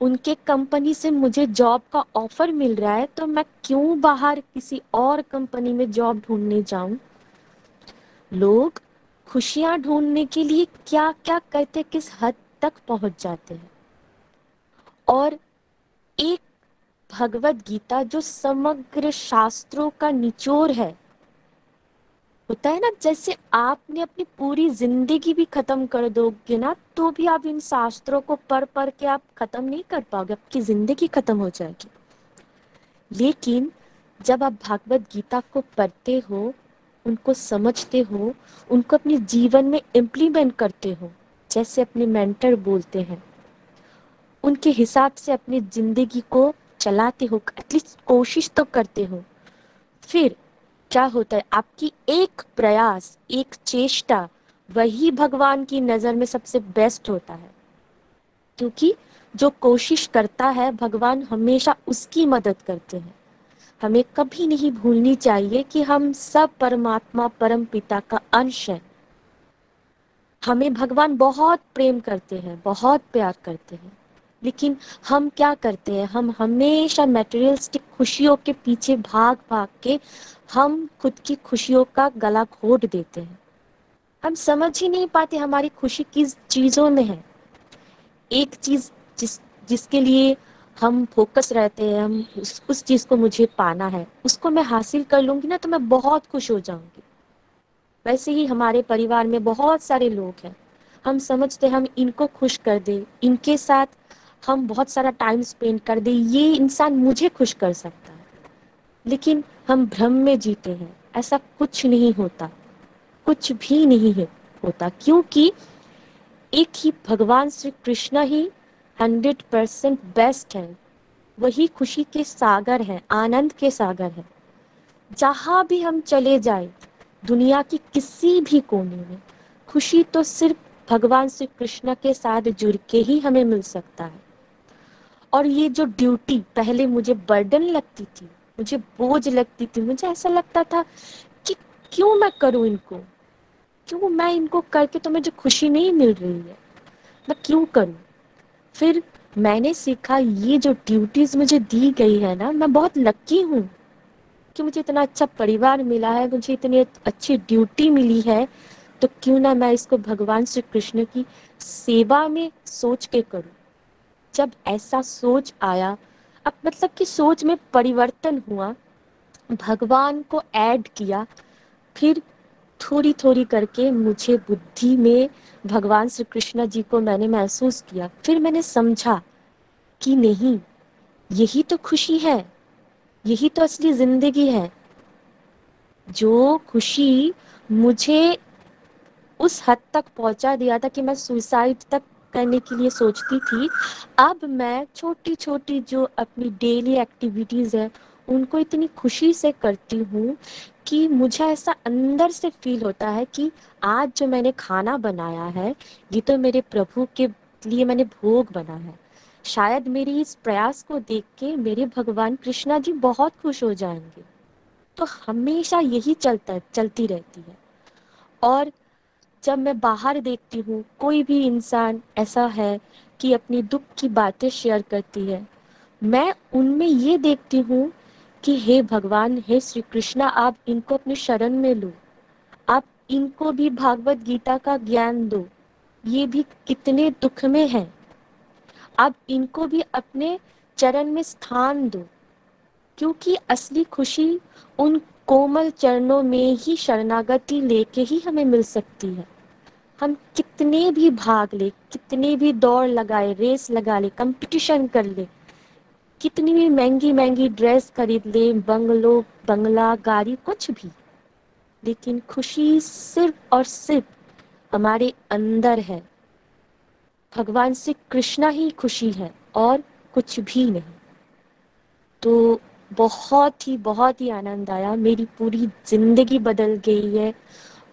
उनके कंपनी से मुझे जॉब का ऑफ़र मिल रहा है तो मैं क्यों बाहर किसी और कंपनी में जॉब ढूँढने जाऊँ? लोग खुशियाँ ढूँढने के लिए क्या क्या करते, किस हद तक पहुँच जाते हैं? और एक भगवत गीता जो समग्र शास्त्रों का निचोर है होता है ना, जैसे आपने अपनी पूरी ज़िंदगी भी खत्म कर दोगे ना तो भी आप इन शास्त्रों को पढ़ पढ़ के आप खत्म नहीं कर पाओगे, आपकी ज़िंदगी खत्म हो जाएगी। लेकिन जब आप भागवत गीता को पढ़ते हो, उनको समझते हो, उनको अपने जीवन में इम्प्लीमेंट करते हो, जैसे अपने मेंटर बोलते हैं, उनके हिसाब से अपनी ज़िंदगी को चलाते हो एटलीस्ट कोशिश तो करते हो, फिर क्या होता है। आपकी एक प्रयास, एक चेष्टा, वही भगवान की नज़र में सबसे बेस्ट होता है। क्योंकि जो कोशिश करता है, भगवान हमेशा उसकी मदद करते हैं। हमें कभी नहीं भूलनी चाहिए कि हम सब परमात्मा, परम पिता का अंश है। हमें भगवान बहुत प्रेम करते हैं, बहुत प्यार करते हैं। लेकिन हम क्या करते हैं? हम हमेशा मेटेरियलिस्टिक खुशियों के पीछे भाग भाग के हम खुद की खुशियों का गला घोट देते हैं। हम समझ ही नहीं पाते हमारी खुशी किस चीज़ों में है। एक चीज़ जिस, जिसके लिए हम फोकस रहते हैं, हम उस उस चीज़ को मुझे पाना है, उसको मैं हासिल कर लूँगी ना तो मैं बहुत खुश हो जाऊँगी। वैसे ही हमारे परिवार में बहुत सारे लोग हैं। हम समझते हैं हम इनको खुश कर दे, इनके साथ हम बहुत सारा टाइम स्पेंड कर दे, ये इंसान मुझे खुश कर सकता है। लेकिन हम भ्रम में जीते हैं, ऐसा कुछ नहीं होता, कुछ भी नहीं है, होता, क्योंकि एक ही भगवान श्री कृष्ण ही हंड्रेड परसेंट बेस्ट है। वही खुशी के सागर है, आनंद के सागर है। जहाँ भी हम चले जाए, दुनिया की किसी भी कोने में, खुशी तो सिर्फ़ भगवान श्री कृष्ण के साथ जुड़ के ही हमें मिल सकता है। और ये जो ड्यूटी पहले मुझे बर्डन लगती थी, मुझे बोझ लगती थी, मुझे ऐसा लगता था कि क्यों मैं करूँ इनको? क्यों मैं इनको करके तो मुझे खुशी नहीं मिल रही है? मैं क्यों करूँ? फिर मैंने सीखा, ये जो ड्यूटीज़ मुझे दी गई है ना, मैं बहुत लक्की हूँ कि मुझे इतना अच्छा परिवार मिला है, मुझे इतनी अच्छी ड्यूटी मिली है तो क्यों ना मैं इसको भगवान श्री कृष्ण की सेवा में सोच के करूँ? जब ऐसा सोच आया, अब मतलब कि सोच में परिवर्तन हुआ, भगवान को ऐड किया, फिर थोड़ी थोड़ी करके मुझे बुद्धि में भगवान श्री कृष्ण जी को मैंने महसूस किया। फिर मैंने समझा कि नहीं, यही तो खुशी है, यही तो असली ज़िंदगी है। जो खुशी मुझे उस हद तक पहुँचा दिया था कि मैं सुसाइड तक करने के लिए सोचती थी। अब मैं छोटी छोटी जो अपनी डेली एक्टिविटीज़ है, उनको इतनी खुशी से करती हूँ कि मुझे ऐसा अंदर से फील होता है कि आज जो मैंने खाना बनाया है, ये तो मेरे प्रभु के लिए मैंने भोग बना है। शायद मेरी इस प्रयास को देख के मेरे भगवान कृष्णा जी बहुत खुश हो जाएँगे। तो हमेशा यही चलता, चलती रहती है। और जब मैं बाहर देखती हूँ, कोई भी इंसान ऐसा है कि अपनी दुख की बातें शेयर करती है। मैं उनमें ये देखती हूँ कि हे भगवान, हे श्री कृष्णा आप इनको अपने शरण में लो। आप इनको भी भागवत गीता का ज्ञान दो। ये भी कितने दुख में है। आप इनको भी अपने चरण में स्थान दो, क्योंकि असली खुशी उन कोमल चरणों में ही शरणागति लेके ही हमें मिल सकती है। हम कितने भी भाग ले, कितने भी दौड़ लगाए, रेस लगा ले कंपटीशन कर ले, कितनी भी महँगी महँगी ड्रेस खरीद ले, बंगलो, बंगला, गाड़ी, कुछ भी। लेकिन खुशी सिर्फ़ और सिर्फ़ हमारे अंदर है। भगवान से कृष्णा ही खुशी है और कुछ भी नहीं। तो बहुत ही बहुत ही आनंद आया। मेरी पूरी ज़िंदगी बदल गई है।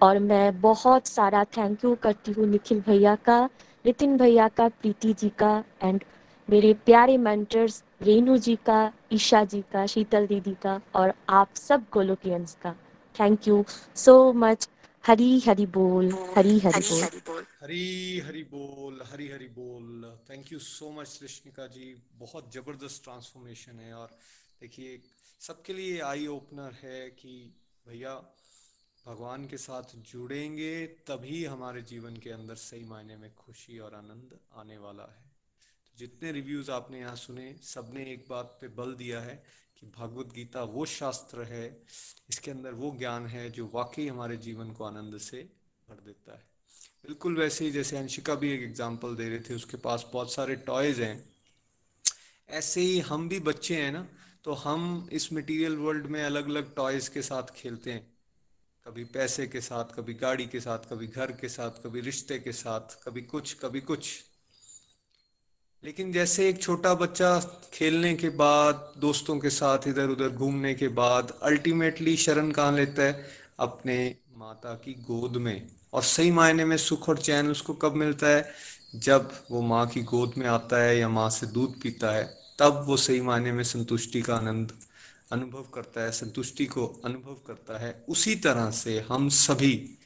और मैं बहुत सारा थैंक यू करती हूँ निखिल भैया का नितिन भैया का प्रीति जी का एंड मेरे प्यारे मेंटर्स रेनू जी का ईशा जी का शीतल दीदी का और आप सब गोलोकियंस का। Thank you so much Hari Hari बोल हरी हरी बोल। हरी हरी बोल हरी हरी बोल। थैंक यू सो मच कृष्णिका जी बहुत ज़बरदस्त ट्रांसफॉर्मेशन है और देखिए सबके लिए आई ओपनर है कि भैया भगवान के साथ जुड़ेंगे, तभी हमारे जीवन के अंदर सही मायने में खुशी और आनंद आने वाला है। तो जितने रिव्यूज़ आपने यहाँ सुने, सबने एक बात पे बल दिया है कि भगवत गीता वो शास्त्र है, इसके अंदर वो ज्ञान है जो वाकई हमारे जीवन को आनंद से भर देता है। बिल्कुल वैसे ही, जैसे अंशिका भी एक एग्ज़ाम्पल दे रहे थे, उसके पास बहुत सारे टॉयज हैं। ऐसे ही हम भी बच्चे हैं ना तो हम इस मटेरियल वर्ल्ड में अलग अलग टॉयज के साथ खेलते हैं। कभी पैसे के साथ, कभी गाड़ी के साथ, कभी घर के साथ, कभी रिश्ते के साथ, कभी कुछ कभी कुछ। लेकिन जैसे एक छोटा बच्चा खेलने के बाद, दोस्तों के साथ इधर उधर घूमने के बाद अल्टीमेटली शरण कहाँ लेता है? अपने माता की गोद में। और सही मायने में सुख और चैन उसको कब मिलता है? जब वो माँ की गोद में आता है या माँ से दूध पीता है, तब वो सही मायने में संतुष्टि का आनंद अनुभव करता है, संतुष्टि को अनुभव करता है, उसी तरह से हम सभी,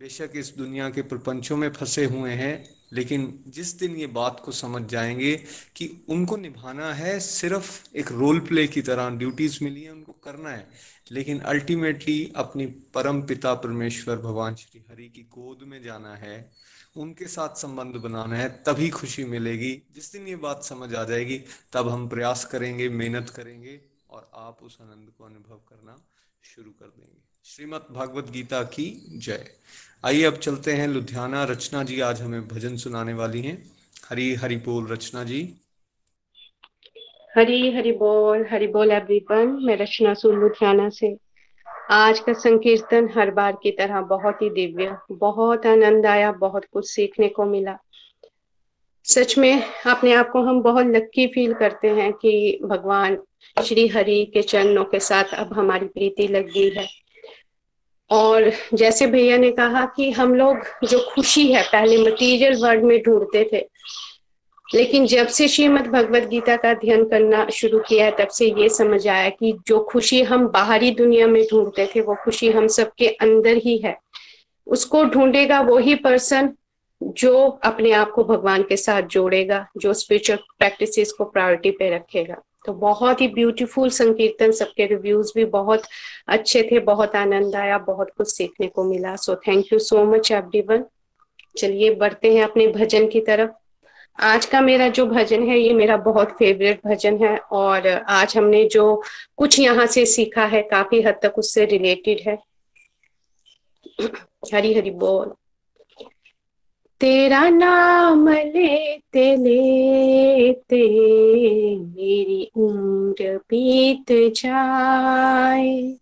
बेशक इस दुनिया के प्रपंचों में फंसे हुए हैं, लेकिन जिस दिन ये बात को समझ जाएँगे कि उनको निभाना है, सिर्फ़ एक रोल प्ले की तरह ड्यूटीज़ मिली है, उनको करना है, लेकिन अल्टीमेटली अपनी परम पिता परमेश्वर भगवान श्री हरि की गोद में जाना है, उनके साथ संबंध बनाना है, तभी खुशी मिलेगी। जिस दिन ये बात समझ आ जाएगी, तब हम प्रयास करेंगे, मेहनत करेंगे और आप उस आनंद को अनुभव करना शुरू कर देंगे। श्रीमद भागवत गीता की जय। आइए अब चलते हैं लुधियाना। रचना जी आज हमें भजन सुनाने वाली हैं। हरी हरि बोल रचना जी। हरी हरि बोल हरि बोल एवरीवन मैं रचना सुन लुधियाना से। आज का संकीर्तन हर बार की तरह बहुत ही दिव्य, बहुत आनंद आया, बहुत कुछ सीखने को मिला। सच में अपने आप को हम बहुत लक्की फील करते हैं कि भगवान श्री हरि के चरणों के साथ अब हमारी प्रीति लग गई है। और जैसे भैया ने कहा कि हम लोग जो खुशी है, पहले मटेरियल वर्ल्ड में ढूंढते थे, लेकिन जब से श्रीमद भगवत गीता का अध्ययन करना शुरू किया है, तब से ये समझ आया कि जो खुशी हम बाहरी दुनिया में ढूंढते थे, वो खुशी हम सबके अंदर ही है। उसको ढूंढेगा वो ही पर्सन जो अपने आप को भगवान के साथ जोड़ेगा, जो स्पिरिचुअल प्रैक्टिसेस को प्रायोरिटी पे रखेगा। तो बहुत ही ब्यूटीफुल संकीर्तन, सबके रिव्यूज़ भी बहुत अच्छे थे, बहुत आनंद आया, बहुत कुछ सीखने को मिला। So thank you so much everyone चलिए बढ़ते हैं अपने भजन की तरफ़। आज का मेरा जो भजन है, ये मेरा बहुत फेवरेट भजन है और आज हमने जो कुछ यहाँ से सीखा है, काफ़ी हद तक उससे रिलेटेड है। हरी हरी बोल। तेरा नाम लेते लेते मेरी उम्र बीत जाए।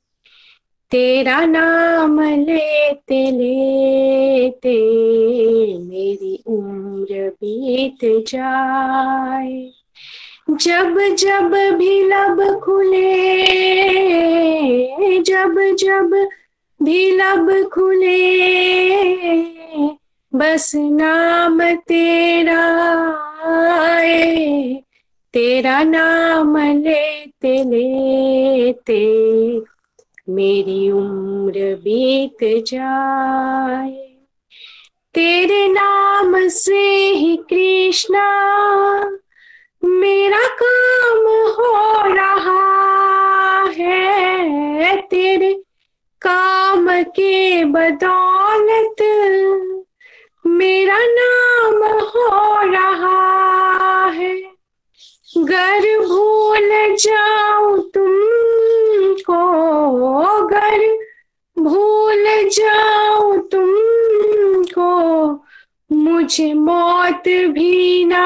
तेरा नाम लेते लेते मेरी उम्र बीत जाए। जब जब भी लब खुले, जब जब भी लब खुले बस नाम तेरा आए, तेरा नाम लेते लेते मेरी उम्र बीत जाए। तेरे नाम से ही कृष्णा, मेरा काम हो रहा है। तेरे काम के बदौलत मेरा नाम हो रहा गर भूल जाऊँ तुमको गर भूल जाऊँ तुमको। मुझे मौत भी ना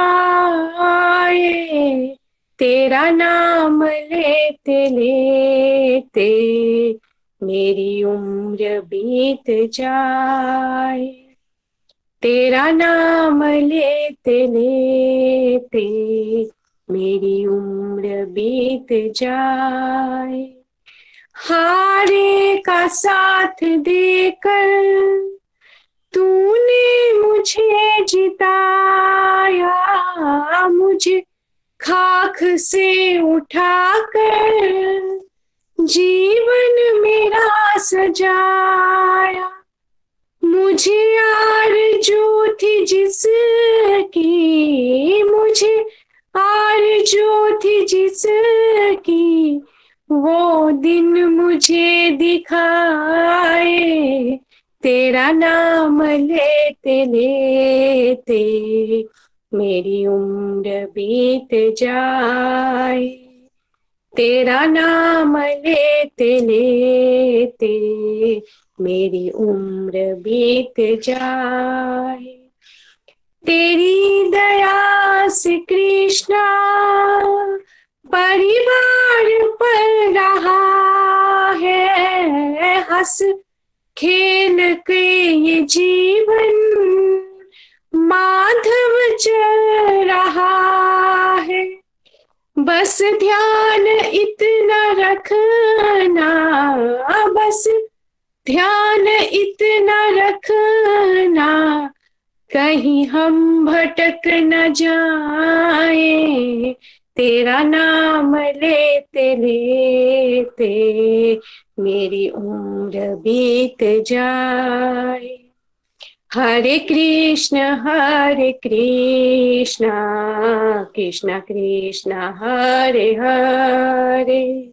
आए, तेरा नाम लेते लेते मेरी उम्र बीत जाए। तेरा नाम लेते लेते मेरी उम्र बीत जाए। हारे का साथ देकर तूने मुझे जिताया, मुझे खाक से उठाकर जीवन मेरा सजाया। मुझे यार जो थी जिसकी, मुझे आरज़ू थी जिसकी, वो दिन मुझे दिखाए, तेरा नाम लेते लेते मेरी उम्र बीत जाए, तेरा नाम लेते लेते मेरी उम्र बीत जाए। तेरी दया से कृष्णा परिवार पर रहा है। हंस, खेल के ये जीवन माधव चल रहा है। बस ध्यान इतना रखना, बस ध्यान इतना रखना, कहीं हम भटक न जाए। तेरा नाम लेते लेते मेरी उम्र बीत जाए। हरे कृष्ण हरे कृष्ण कृष्ण कृष्ण, हरे हरे।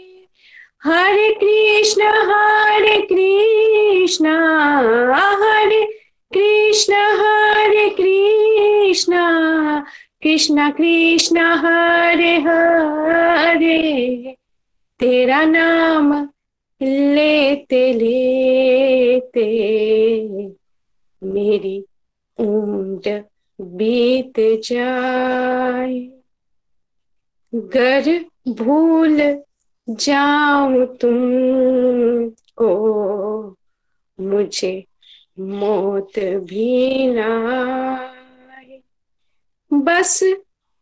हरे कृष्ण हरे कृष्ण हरे कृष्ण हरे कृष्ण। कृष्ण कृष्ण, हरे हरे। तेरा नाम लेते लेते। मेरी उम्र बीत जाए। गर भूल जाऊँ तुमको मुझे मौत भी ना बस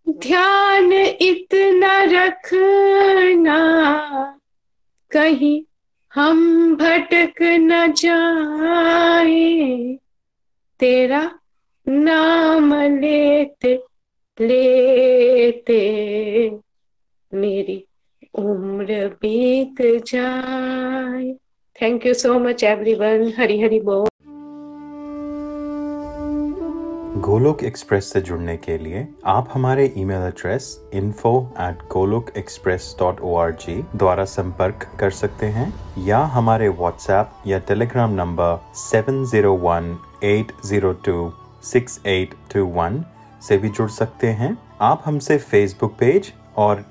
ध्यान इतना रखना, कहीं हम भटक न जाए। तेरा नाम लेते लेते मेरी उम्र बीत जाए। Thank you so much everyone Hari Hari बोल। गोलोक एक्सप्रेस से जुड़ने के लिए आप हमारे email address info at golok express dot org द्वारा संपर्क कर सकते हैं, या हमारे व्हाट्सएप या टेलीग्राम नंबर 7018026821 से भी जुड़ सकते हैं। आप हमसे फेसबुक पेज और